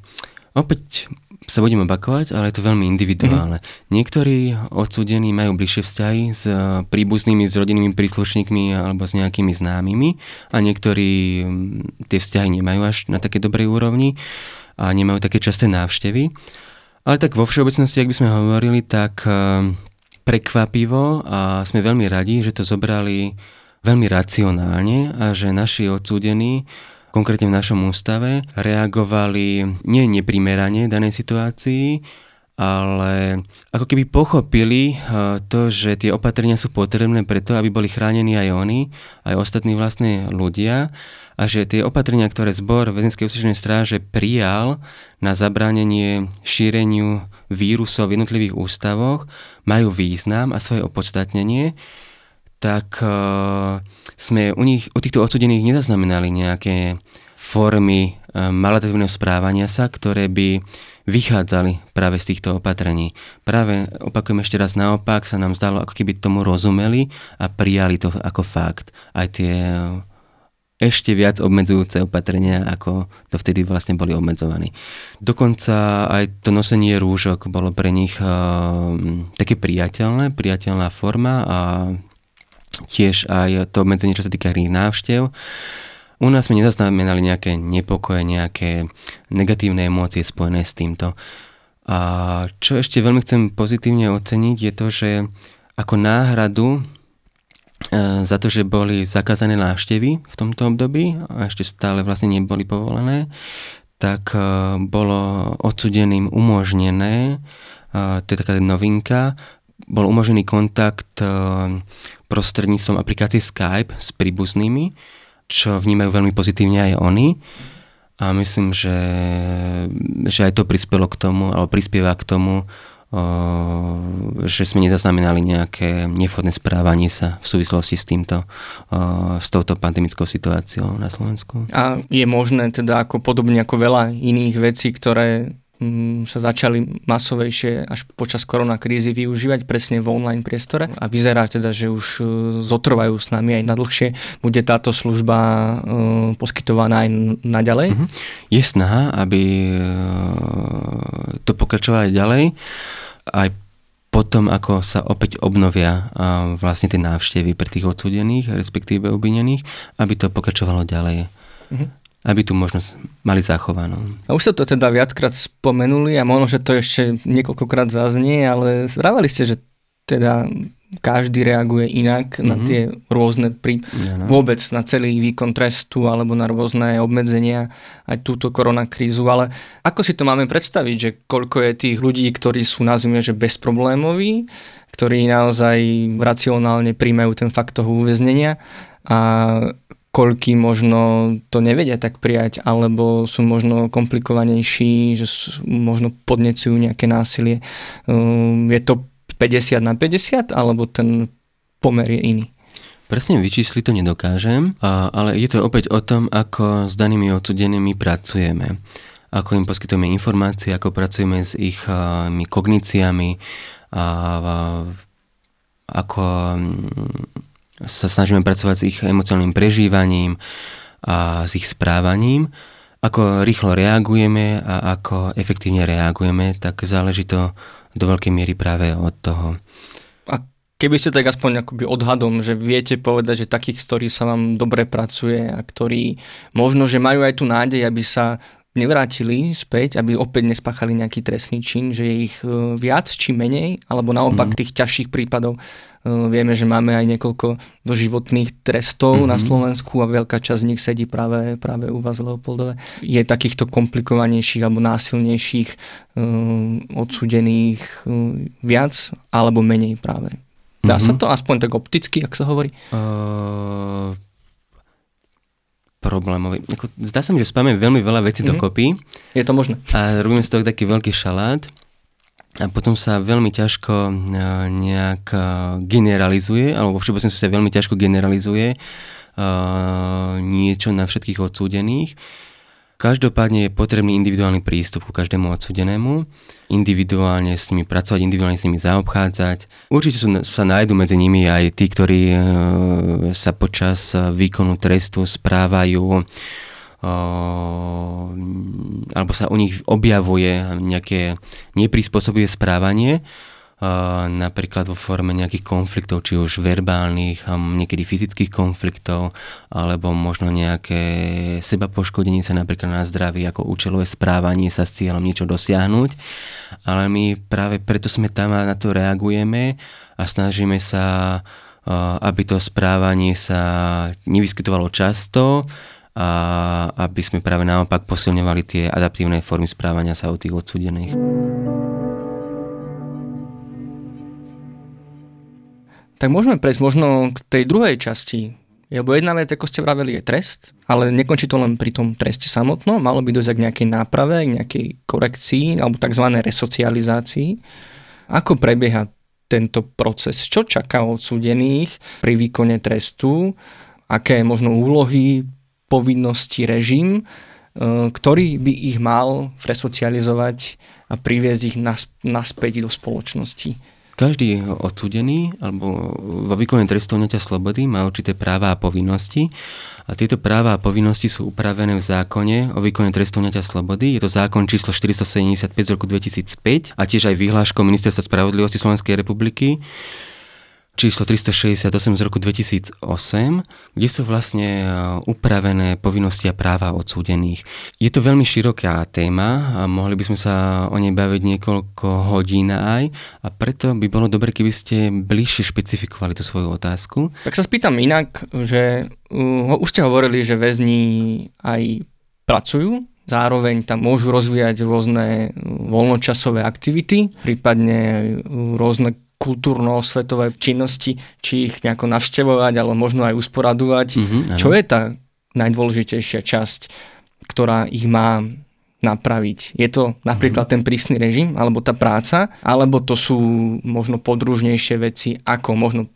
opäť sa budem opakovať, ale je to veľmi individuálne. Mm-hmm. Niektorí odsudení majú bližšie vzťahy s eh, príbuznými, s rodinnými príslušníkmi alebo s nejakými známymi a niektorí tie vzťahy nemajú až na také dobrej úrovni a nemajú také časté návštevy. Ale tak vo všeobecnosti, ak by sme hovorili, tak eh, prekvapivo a sme veľmi radi, že to zobrali veľmi racionálne a že naši odsúdení konkrétne v našom ústave, reagovali nie neprimerane danej situácii, ale ako keby pochopili eh, to, že tie opatrenia sú potrebné preto, aby boli chránení aj oni, aj ostatní vlastne ľudia a že tie opatrenia, ktoré zbor väzenskej ústrednej stráže prijal na zabránenie šíreniu vírusov v jednotlivých ústavoch, majú význam a svoje opodstatnenie tak uh, sme u nich, u týchto odsudených nezaznamenali nejaké formy uh, maladovného správania sa, ktoré by vychádzali práve z týchto opatrení. Práve, opakujem ešte raz, naopak sa nám zdalo, ako keby tomu rozumeli a prijali to ako fakt. Aj tie uh, ešte viac obmedzujúce opatrenia, ako to vtedy vlastne boli obmedzovaní. Dokonca aj to nosenie rúžok bolo pre nich uh, také priateľné, priateľná forma a tiež aj to obmedzenie, čo sa týka iných návštev. U nás sme nezaznamenali nejaké nepokoje, nejaké negatívne emócie spojené s týmto. A čo ešte veľmi chcem pozitívne oceniť je to, že ako náhradu e, za to, že boli zakázané návštevy v tomto období a ešte stále vlastne neboli povolené, tak e, bolo odsudeným umožnené, to je taká novinka, bol umožnený kontakt e, prostredníctvom aplikácie Skype s príbuznými, čo vnímajú veľmi pozitívne aj oni. A myslím, že, že aj to prispelo k tomu, alebo prispieva k tomu, že sme nezaznamenali nejaké nevhodné správanie sa v súvislosti s týmto, s touto pandemickou situáciou na Slovensku. A je možné teda ako podobne ako veľa iných vecí, ktoré sa začali masovejšie až počas koronakrízy využívať presne v online priestore a vyzerá teda, že už e, zotrvajú s nami aj na dlhšie. Bude táto služba uh, poskytovaná aj naďalej? Uh-huh. Je snaha, aby uh, to pokračovalo aj ďalej. Aj potom, ako sa opäť obnovia vlastne tie návštevy pre tých odsudených, respektíve obvinených, aby to pokračovalo ďalej. Uh-huh aby tu možnosť mali zachovanú. A už ste to teda viackrát spomenuli a možno, že to ešte niekoľkokrát zaznie, ale zvrávali ste, že teda každý reaguje inak mm-hmm. na mhm. tie rôzne pri, ja, no. vôbec na celý výkon trestu alebo na rôzne obmedzenia aj túto koronakrízu, ale ako si to máme predstaviť, že koľko je tých ľudí, ktorí sú nazvime, že bezproblémoví, ktorí naozaj racionálne príjmajú ten fakt toho uväznenia a koľky možno to nevedia tak prijať, alebo sú možno komplikovanejší, že sú, možno podnecujú nejaké násilie. Um, je to 50 na 50, alebo ten pomer je iný? Presne vyčísliť to nedokážem, ale je to opäť o tom, ako s danými odsudenými pracujeme. Ako im poskytujeme informácie, ako pracujeme s ich kogníciami, ako sa snažíme pracovať s ich emocionálnym prežívaním a s ich správaním. Ako rýchlo reagujeme a ako efektívne reagujeme, tak záleží to do veľkej miery práve od toho. A keby ste tak aspoň akoby odhadom, že viete povedať, že takých, s ktorých sa vám dobre pracuje a ktorí možno, že majú aj tú nádej, aby sa nevrátili späť, aby opäť nespáchali nejaký trestný čin, že je ich e, viac či menej, alebo naopak mm. tých ťažších prípadov. E, vieme, že máme aj niekoľko doživotných trestov mm-hmm. na Slovensku a veľká časť z nich sedí práve, práve u vás Leopoldove. Je takýchto komplikovanejších alebo násilnejších um, odsudených um, viac alebo menej práve. Dá mm-hmm. sa to aspoň tak opticky, ak sa hovorí? Uh problémový. Ako, zdá sa mi, že spáme veľmi veľa vecí mm-hmm. dokopy. Je to možné. A robíme z toho taký veľký šalát. A potom sa veľmi ťažko nejak generalizuje, alebo vo všeobecnosti sa veľmi ťažko generalizuje uh, niečo na všetkých odsúdených. Každopádne je potrebný individuálny prístup ku každému odsudenému, individuálne s nimi pracovať, individuálne s nimi zaobchádzať. Určite sú, sa nájdu medzi nimi aj tí, ktorí e, sa počas výkonu trestu správajú alebo sa u nich objavuje nejaké neprispôsobivé správanie, napríklad vo forme nejakých konfliktov, či už verbálnych, niekedy fyzických konfliktov, alebo možno nejaké seba poškodenie sa napríklad na zdraví, ako účelové správanie sa s cieľom niečo dosiahnuť. Ale my práve preto sme tam a na to reagujeme a snažíme sa, aby to správanie sa nevyskytovalo často, a aby sme práve naopak posilňovali tie adaptívne formy správania sa u tých odsudených. Tak môžeme prejsť možno k tej druhej časti. Lebo jedna vec, ako ste vraveli, je trest, ale nekončí to len pri tom treste samotnom. Malo by dojsť k nejakej náprave, k nejakej korekcii alebo tzv. resocializácii. Ako prebieha tento proces? Čo čaká odsúdených pri výkone trestu? Aké možno úlohy povinnosti režim, e, ktorý by ich mal resocializovať a priviesť ich naspäť do spoločnosti. Každý odsúdený alebo vo výkone trestu slobody má určité práva a povinnosti a tieto práva a povinnosti sú upravené v zákone o výkone trestu slobody. Je to zákon číslo 475 z roku 2005 a tiež aj vyhláškou Ministerstva spravodlivosti Slovenskej republiky číslo 368 z roku 2008, kde sú vlastne e, upravené povinnosti a práva odsúdených. Je to veľmi široká téma a mohli by sme sa o nej baviť niekoľko hodín aj a preto by bolo dobre, keby ste bližšie špecifikovali tú svoju otázku. Tak sa spýtam inak, že uh, už ste hovorili, že väzni aj pracujú, zároveň tam môžu rozvíjať rôzne voľnočasové aktivity, prípadne rôzne kultúrno-svetové činnosti, či ich nejako navštevovať, ale možno aj usporadovať. Mm-hmm, Čo je tá najdôležitejšia časť, ktorá ich má napraviť? Je to napríklad mm-hmm. ten prísny režim, alebo tá práca, alebo to sú možno podružnejšie veci, ako možno e,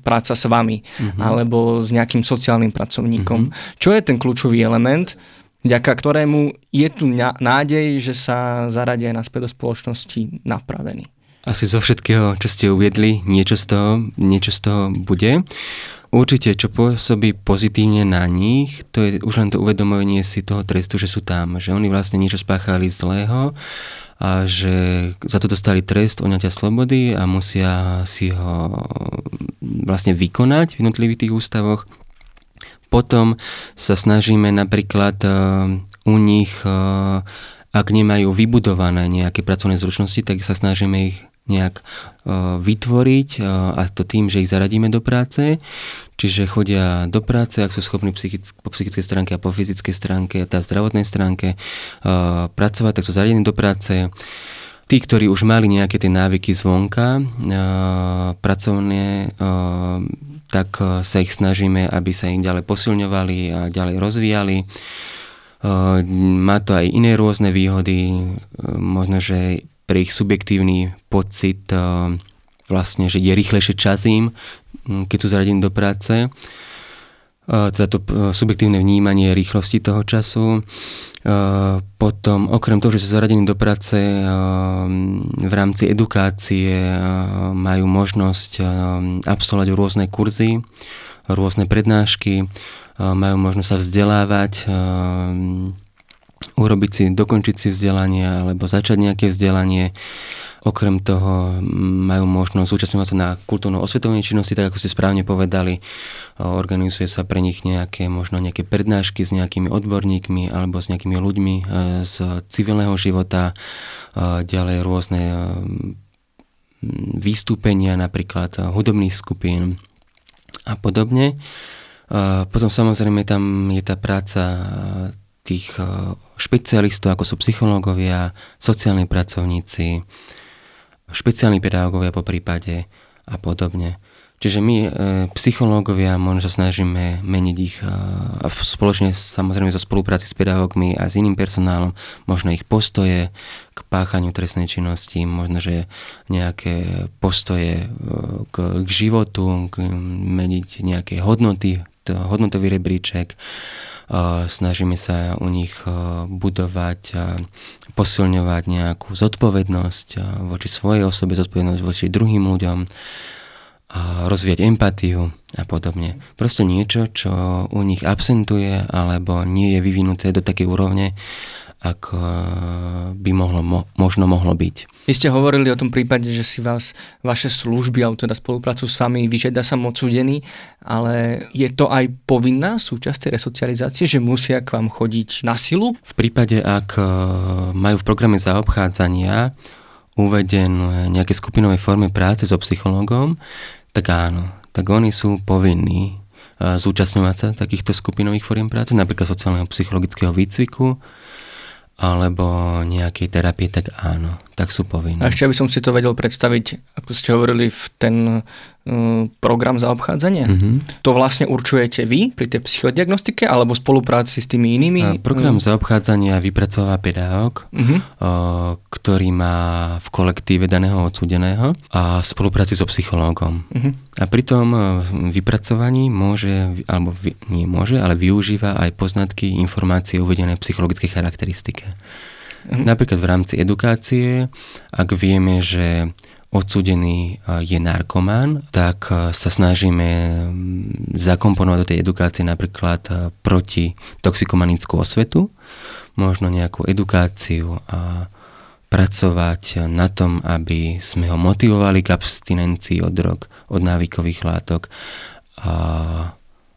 práca s vami, mm-hmm. alebo s nejakým sociálnym pracovníkom. Mm-hmm. Čo je ten kľúčový element, vďaka ktorému je tu nádej, že sa zaradia naspäť do spoločnosti napravený? Asi zo všetkého, čo ste uviedli, niečo z toho, niečo z toho bude. Určite, čo pôsobí pozitívne na nich, to je už len to uvedomovanie si toho trestu, že sú tam, že oni vlastne niečo spáchali zlého a že za to dostali trest oňatia slobody a musia si ho vlastne vykonať v jednotlivých tých ústavoch. Potom sa snažíme napríklad uh, u nich, uh, ak nemajú vybudované nejaké pracovné zručnosti, tak sa snažíme ich nejak uh, vytvoriť uh, a to tým, že ich zaradíme do práce, čiže chodia do práce, ak sú schopní psychick- po psychickej stránke a po fyzickej stránke, tá zdravotnej stránke uh, pracovať, tak sú zaradení do práce. Tí, ktorí už mali nejaké tie návyky zvonka, pracovné, tak sa ich snažíme, aby sa ich ďalej posilňovali a ďalej rozvíjali. Má to aj iné rôzne výhody, možno, že pre ich subjektívny pocit eh, vlastne, že je rýchlejšie čas im, hm, keď sú zaradení do práce. Eh, teda to eh, subjektívne vnímanie rýchlosti toho času. Potom, okrem toho, že sú zaradení do práce v rámci edukácie, majú možnosť absolvovať rôzne kurzy, rôzne prednášky, majú možnosť sa vzdelávať, urobiť si, dokončiť si vzdelanie alebo začať nejaké vzdelanie. Okrem toho majú možnosť zúčastňovať sa na kultúrno-osvetovnej činnosti, tak ako ste správne povedali. Organizuje sa pre nich nejaké, možno nejaké prednášky s nejakými odborníkmi alebo s nejakými ľuďmi e, z civilného života. Ďalej rôzne e, vystúpenia, napríklad hudobných skupín a podobne. Potom samozrejme tam je tá práca tých špecialistov, ako sú psychológovia, sociálni pracovníci, špeciálni pedagógovia po prípade a podobne. Čiže my, e, psychológovia, možno sa snažíme meniť ich e, a spoločne samozrejme zo spolupráci s pedagógmi a s iným personálom, možno ich postoje k páchaniu trestnej činnosti, možno, že nejaké postoje k, k životu, k, meniť nejaké hodnoty, to hodnotový rebríček, snažíme sa u nich budovať, posilňovať nejakú zodpovednosť voči svojej osobe, zodpovednosť voči druhým ľuďom, rozvíjať empatiu a podobne. Proste niečo, čo u nich absentuje alebo nie je vyvinuté do takej úrovne, ako by mohlo, mo, možno mohlo byť. Vy ste hovorili o tom prípade, že si vás vaše služby alebo teda spoluprácu s vami vyžiada sa odsúdený, ale je to aj povinná súčasť tej resocializácie, že musia k vám chodiť na silu? V prípade, ak e, majú v programe zaobchádzania uvedené nejaké skupinové formy práce so psychológom, tak áno, tak oni sú povinní e, zúčastňovať sa takýchto skupinových foriem práce, napríklad sociálneho psychologického výcviku, alebo nejakej terapie, tak áno, tak sú povinné. A ešte aby som si to vedel predstaviť, ako ste hovorili, v ten program zaobchádzania. Mm-hmm. To vlastne určujete vy pri tej psychodiagnostike alebo spolupráci s tými inými? Program uh, zaobchádzania vypracováva pedagóg, uh, ktorý má v kolektíve daného odsúdeného a v spolupráci so psychológom. Uh-huh. A pri tom uh, vypracovaní môže, alebo vy, nie môže, ale využíva aj poznatky, informácie uvedené v psychologickej charakteristike. Mhm. Napríklad v rámci edukácie, ak vieme, že odsudený je narkomán, tak sa snažíme zakomponovať do tej edukácie napríklad proti toxikomanickú osvetu, možno nejakú edukáciu a pracovať na tom, aby sme ho motivovali k abstinencii od drog, od návykových látok a,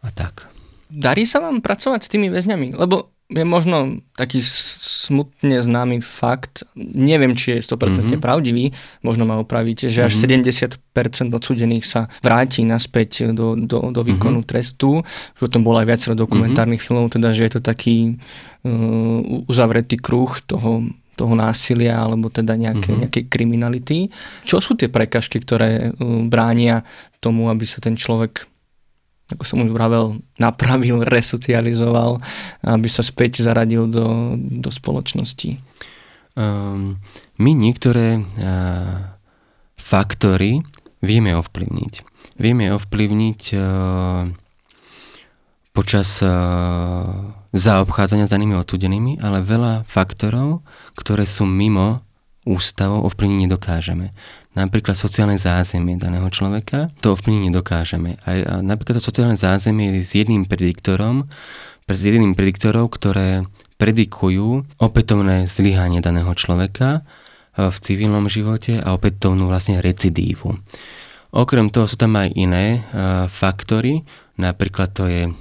a tak. Darí sa vám pracovať s tými väzňami? Lebo je možno taký smutne známy fakt, neviem, či je 100% mm-hmm. pravdivý, možno ma opravíte, že až mm-hmm. 70% odsudených sa vráti naspäť do, do, do výkonu mm-hmm. trestu, že o tom bolo aj viacero dokumentárnych mm-hmm. filmov, teda, že je to taký uh, uzavretý kruh toho toho násilia alebo teda nejaké, mm-hmm. nejakej kriminality. Čo sú tie prekažky, ktoré uh, bránia tomu, aby sa ten človek ako som už vravel, napravil, resocializoval, aby sa späť zaradil do, do spoločnosti? Um, my niektoré uh, faktory vieme ovplyvniť. Vieme ovplyvniť uh, počas uh, zaobchádzania s danými odsudenými, ale veľa faktorov, ktoré sú mimo ústavou, ovplyvniť nedokážeme napríklad sociálne zázemie daného človeka, to ovplyvniť nedokážeme. A, napríklad to sociálne zázemie je s jedným prediktorom, s jedným prediktorov, ktoré predikujú opätovné zlyhanie daného človeka e, v civilnom živote a opätovnú vlastne recidívu. Okrem toho sú tam aj iné uh, faktory, napríklad to je uh,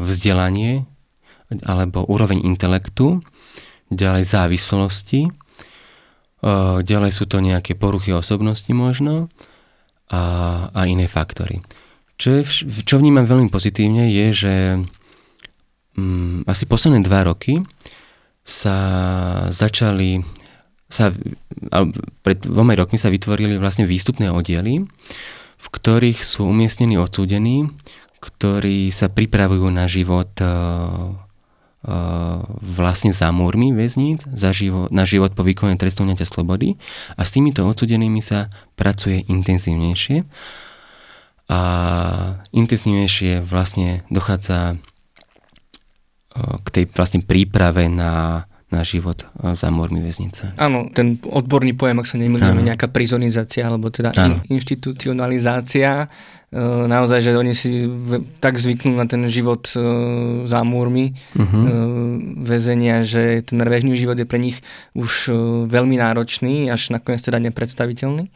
vzdelanie alebo úroveň intelektu, ďalej závislosti, Ďalej sú to nejaké poruchy osobnosti možno a, a iné faktory. Čo, je, čo vnímam veľmi pozitívne je, že um, asi posledné dva roky sa začali, sa, pred dvoma rokmi sa vytvorili vlastne výstupné oddiely, v ktorých sú umiestnení odsúdení, ktorí sa pripravujú na život vlastne za múrmi väzníc za život, na život po výkone trestu slobody a s týmito odsudenými sa pracuje intenzívnejšie a intenzívnejšie vlastne dochádza k tej vlastne príprave na na život za mormi väznice. Áno, ten odborný pojem, ak sa nemýlim, nejaká prizonizácia, alebo teda in, inštitucionalizácia. E, naozaj, že oni si tak zvyknú na ten život e, za múrmi uh-huh. e, väzenia, že ten väžný život je pre nich už e, veľmi náročný, až nakoniec teda nepredstaviteľný.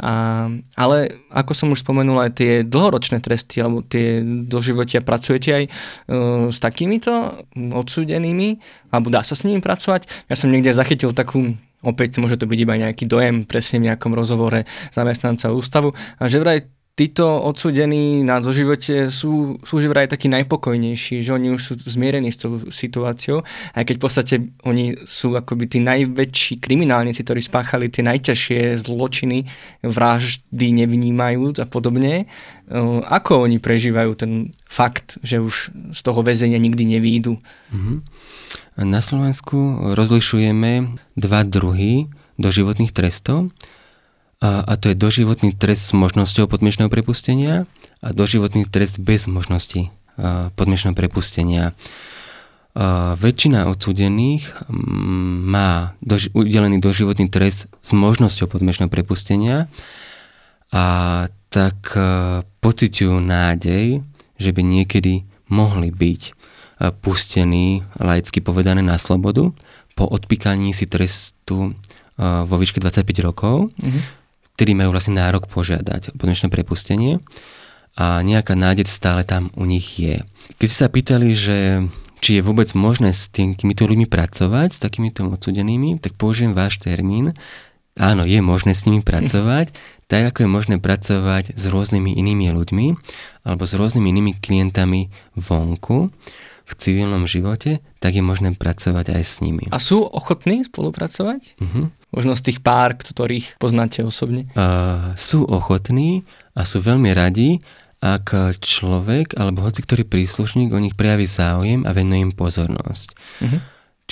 A, ale ako som už spomenul, aj tie dlhoročné tresty alebo tie doživotia pracujete aj uh, s takýmito odsúdenými, alebo dá sa s nimi pracovať. Ja som niekde zachytil takú opäť môže to byť iba nejaký dojem presne v nejakom rozhovore zamestnanca ústavu, a že vraj títo odsudení na doživote sú, sú že vraj takí najpokojnejší, že oni už sú zmierení s tou situáciou, aj keď v podstate oni sú akoby tí najväčší kriminálnici, ktorí spáchali tie najťažšie zločiny, vraždy nevnímajúc a podobne. Ako oni prežívajú ten fakt, že už z toho väzenia nikdy nevýjdu? Mm-hmm. Na Slovensku rozlišujeme dva druhy doživotných trestov a, a to je doživotný trest s možnosťou podmienečného prepustenia a doživotný trest bez možnosti podmienečného prepustenia. Väčšina odsúdených mm, má doži- udelený doživotný trest s možnosťou podmienečného prepustenia a tak pociťujú nádej, že by niekedy mohli byť pustení, laicky povedané, na slobodu po odpíkaní si trestu vo výške 25 rokov, mm-hmm. Ktorí majú vlastne nárok požiadať o podmienečné prepustenie a nejaká nádej stále tam u nich je. Keď ste sa pýtali, že či je vôbec možné s týmito ľuďmi pracovať, s takýmito odsudenými, tak použijem váš termín. Áno, je možné s nimi pracovať, tak ako je možné pracovať s rôznymi inými ľuďmi alebo s rôznymi inými klientami vonku v civilnom živote, tak je možné pracovať aj s nimi. A sú ochotní spolupracovať? Uh-huh. Možno z tých pár, ktorých poznáte osobne? Uh, sú ochotní a sú veľmi radi, ak človek alebo hoci ktorý príslušník o nich prejaví záujem a venuje im pozornosť. Uh-huh.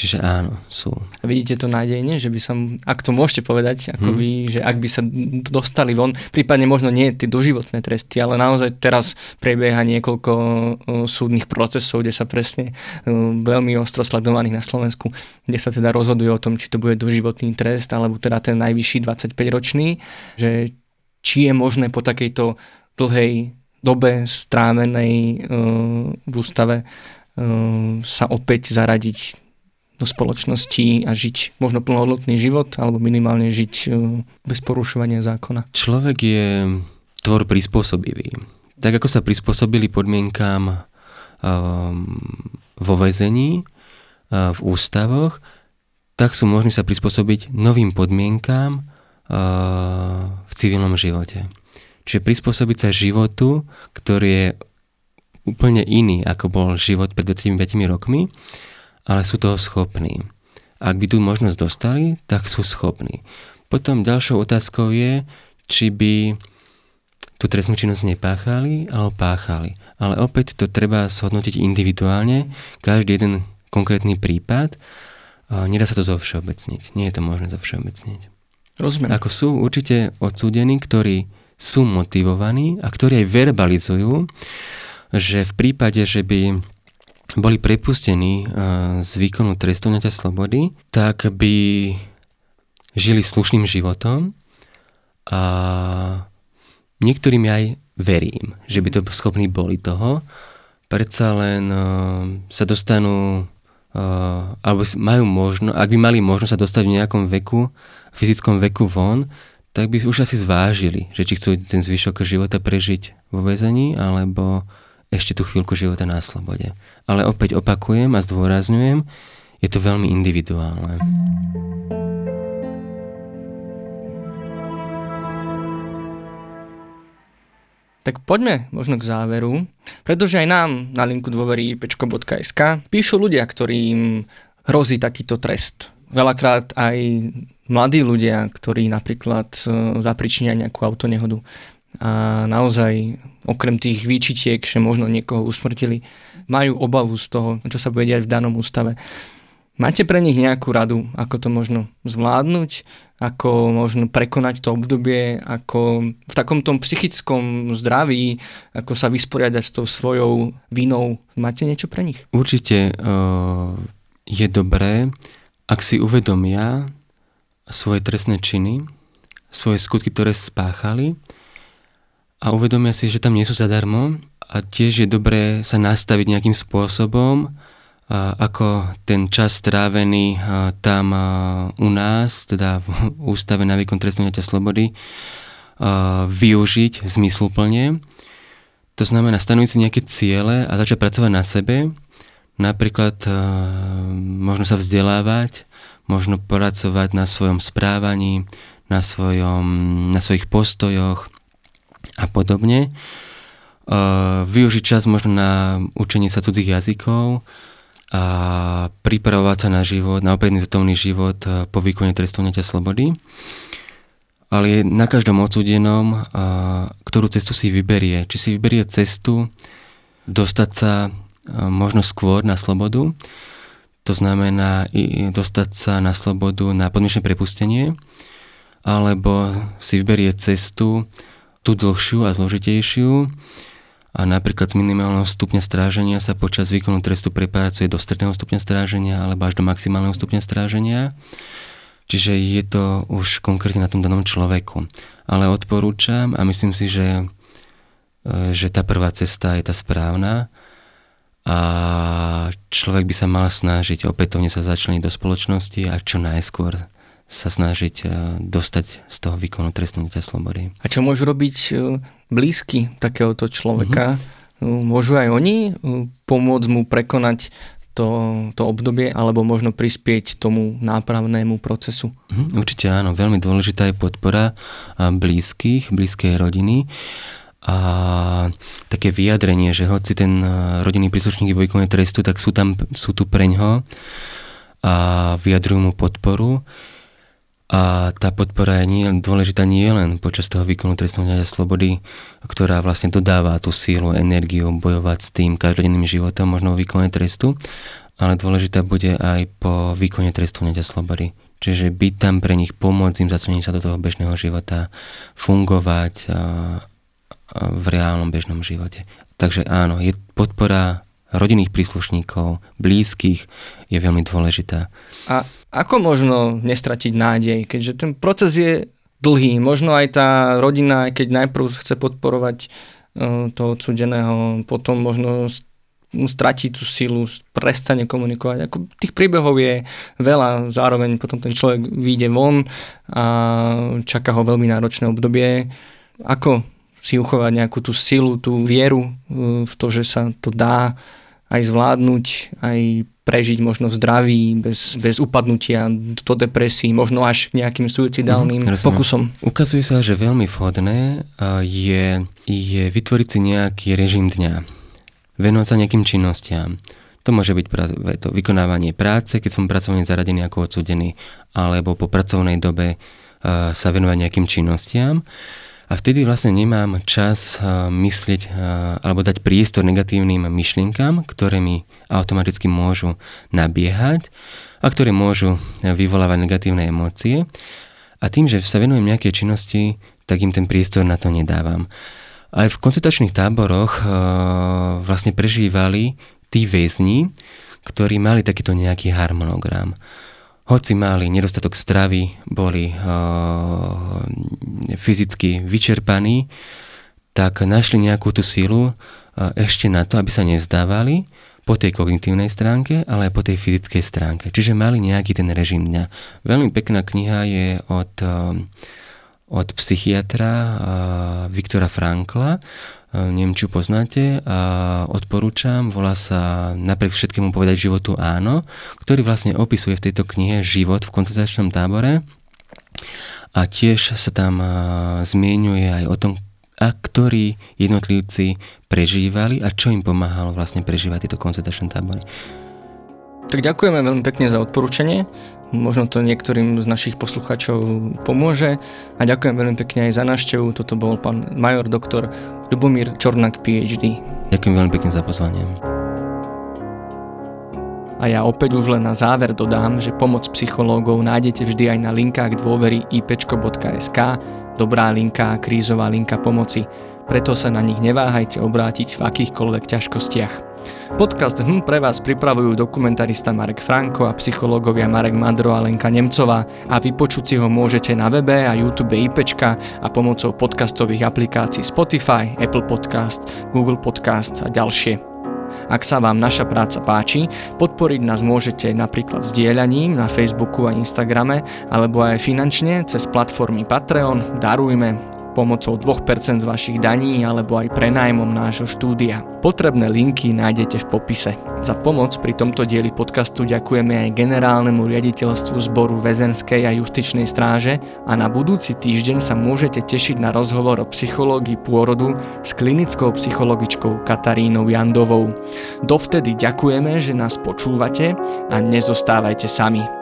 Čiže áno, sú. A vidíte to nádejne, že by sa, ak to môžete povedať, akoby, hmm. že ak by sa dostali von, prípadne možno nie tie doživotné tresty, ale naozaj teraz prebieha niekoľko súdnych procesov, kde sa presne veľmi ostro sledovaných na Slovensku, kde sa teda rozhoduje o tom, či to bude doživotný trest, alebo teda ten najvyšší 25-ročný, že či je možné po takejto dlhej dobe strávenej v ústave sa opäť zaradiť do spoločnosti a žiť možno plnohodnotný život alebo minimálne žiť e, bez porušovania zákona. Človek je tvor prispôsobivý. Tak ako sa prispôsobili podmienkám um, vo väzení, uh, v ústavoch, tak sú možní sa prispôsobiť novým podmienkám uh, v civilnom živote. Čiže prispôsobiť sa životu, ktorý je úplne iný, ako bol život pred 25 rokmi ale sú toho schopní. Ak by tú možnosť dostali, tak sú schopní. Potom ďalšou otázkou je, či by tú trestnú činnosť nepáchali, alebo páchali. Ale opäť to treba shodnotiť individuálne, každý jeden konkrétny prípad. Nedá sa to zovšeobecniť. Nie je to možné zovšeobecniť. Rozumiem. Ako sú určite odsúdení, ktorí sú motivovaní a ktorí aj verbalizujú, že v prípade, že by boli prepustení z výkonu trestu slobody, tak by žili slušným životom a niektorým aj verím, že by to schopní boli toho, predsa len sa dostanú alebo majú možno, ak by mali možnosť sa dostať v nejakom veku, fyzickom veku von, tak by už asi zvážili, že či chcú ten zvyšok života prežiť vo väzení, alebo ešte tú chvíľku života na slobode. Ale opäť opakujem a zdôrazňujem, je to veľmi individuálne. Tak poďme možno k záveru, pretože aj nám na linku dôverí pečko.sk píšu ľudia, ktorým hrozí takýto trest. Veľakrát aj mladí ľudia, ktorí napríklad e, zapričinia nejakú autonehodu a naozaj okrem tých výčitiek, že možno niekoho usmrtili, majú obavu z toho, čo sa bude diať v danom ústave. Máte pre nich nejakú radu, ako to možno zvládnuť, ako možno prekonať to obdobie, ako v takom tom psychickom zdraví, ako sa vysporiadať s tou svojou vinou. Máte niečo pre nich? Určite uh, je dobré, ak si uvedomia svoje trestné činy, svoje skutky, ktoré spáchali a uvedomia si, že tam nie sú zadarmo a tiež je dobré sa nastaviť nejakým spôsobom, ako ten čas strávený tam u nás, teda v Ústave na výkon trestného slobody, využiť zmysluplne. To znamená stanoviť si nejaké ciele a začať pracovať na sebe, napríklad možno sa vzdelávať, možno pracovať na svojom správaní, na, svojom, na svojich postojoch, a podobne. Uh, využiť čas možno na učenie sa cudzích jazykov a pripravovať sa na život, na opätný zotovný život uh, po výkone trestu slobody. Ale je na každom odsudenom, uh, ktorú cestu si vyberie. Či si vyberie cestu dostať sa možno skôr na slobodu, to znamená dostať sa na slobodu na podmienečné prepustenie, alebo si vyberie cestu tú dlhšiu a zložitejšiu a napríklad z minimálneho stupňa stráženia sa počas výkonu trestu prepracuje do stredného stupňa stráženia alebo až do maximálneho stupňa stráženia. Čiže je to už konkrétne na tom danom človeku. Ale odporúčam a myslím si, že, e, že tá prvá cesta je tá správna a človek by sa mal snažiť opätovne sa začleniť do spoločnosti a čo najskôr sa snažiť e, dostať z toho výkonu trestnutia slobody. A čo môžu robiť e, blízky takéhoto človeka? Uh-huh. Môžu aj oni pomôcť mu prekonať to, to obdobie alebo možno prispieť tomu nápravnému procesu? Uh-huh, určite áno, veľmi dôležitá je podpora blízkych, blízkej rodiny a také vyjadrenie, že hoci ten rodinný príslušník je vo výkone trestu, tak sú, tam, sú tu preňho a vyjadrujú mu podporu a tá podpora je nie, dôležitá nie len počas toho výkonu trestného dňa slobody, ktorá vlastne dodáva tú sílu, energiu bojovať s tým každodenným životom, možno vo výkone trestu, ale dôležitá bude aj po výkone trestu dňa slobody. Čiže byť tam pre nich, pomôcť im začleniť sa do toho bežného života, fungovať v reálnom bežnom živote. Takže áno, je podpora rodinných príslušníkov, blízkych je veľmi dôležitá. A ako možno nestratiť nádej, keďže ten proces je dlhý, možno aj tá rodina, keď najprv chce podporovať uh, toho odsudeného, potom možno stratí tú silu, prestane komunikovať. Ako tých príbehov je veľa, zároveň potom ten človek vyjde von a čaká ho veľmi náročné obdobie. Ako si uchovať nejakú tú silu, tú vieru uh, v to, že sa to dá aj zvládnuť, aj prežiť možno v zdraví, bez, bez upadnutia do depresí, možno až nejakým suicidálnym mm, pokusom. Ukazuje sa, že veľmi vhodné je, je vytvoriť si nejaký režim dňa. Venovať sa nejakým činnostiam. To môže byť práve to vykonávanie práce, keď som pracovne zaradený ako odsudený, alebo po pracovnej dobe sa venovať nejakým činnostiam. A vtedy vlastne nemám čas uh, myslieť uh, alebo dať priestor negatívnym myšlienkám, ktoré mi automaticky môžu nabiehať a ktoré môžu vyvolávať negatívne emócie. A tým, že sa venujem nejaké činnosti, tak im ten priestor na to nedávam. Aj v koncentračných táboroch vlastne prežívali tí väzni, ktorí mali takýto nejaký harmonogram hoci mali nedostatok stravy, boli uh, fyzicky vyčerpaní, tak našli nejakú tú silu uh, ešte na to, aby sa nevzdávali po tej kognitívnej stránke, ale aj po tej fyzickej stránke. Čiže mali nejaký ten režim dňa. Veľmi pekná kniha je od, uh, od psychiatra Viktora Frankla, neviem, či poznáte, odporúčam, volá sa Napriek všetkému povedať životu áno, ktorý vlastne opisuje v tejto knihe život v koncentračnom tábore a tiež sa tam zmienuje aj o tom, a ktorí jednotlivci prežívali a čo im pomáhalo vlastne prežívať tieto koncentračné tábory. Tak ďakujeme veľmi pekne za odporúčanie. Možno to niektorým z našich poslucháčov pomôže a ďakujem veľmi pekne aj za návštevu. Toto bol pán major doktor Ľubomír Čornak, PhD. Ďakujem veľmi pekne za pozvanie. A ja opäť už len na záver dodám, že pomoc psychológov nájdete vždy aj na linkách dôvery ipečko.sk, dobrá linka, krízová linka pomoci. Preto sa na nich neváhajte obrátiť v akýchkoľvek ťažkostiach. Podcast HM pre vás pripravujú dokumentarista Marek Franko a psychológovia Marek Madro a Lenka Nemcová a vypočuť si ho môžete na webe a YouTube IPčka a pomocou podcastových aplikácií Spotify, Apple Podcast, Google Podcast a ďalšie. Ak sa vám naša práca páči, podporiť nás môžete napríklad zdieľaním na Facebooku a Instagrame alebo aj finančne cez platformy Patreon, Darujme, pomocou 2% z vašich daní alebo aj prenájmom nášho štúdia. Potrebné linky nájdete v popise. Za pomoc pri tomto dieli podcastu ďakujeme aj generálnemu riaditeľstvu zboru väzenskej a justičnej stráže a na budúci týždeň sa môžete tešiť na rozhovor o psychológii pôrodu s klinickou psychologičkou Katarínou Jandovou. Dovtedy ďakujeme, že nás počúvate a nezostávajte sami.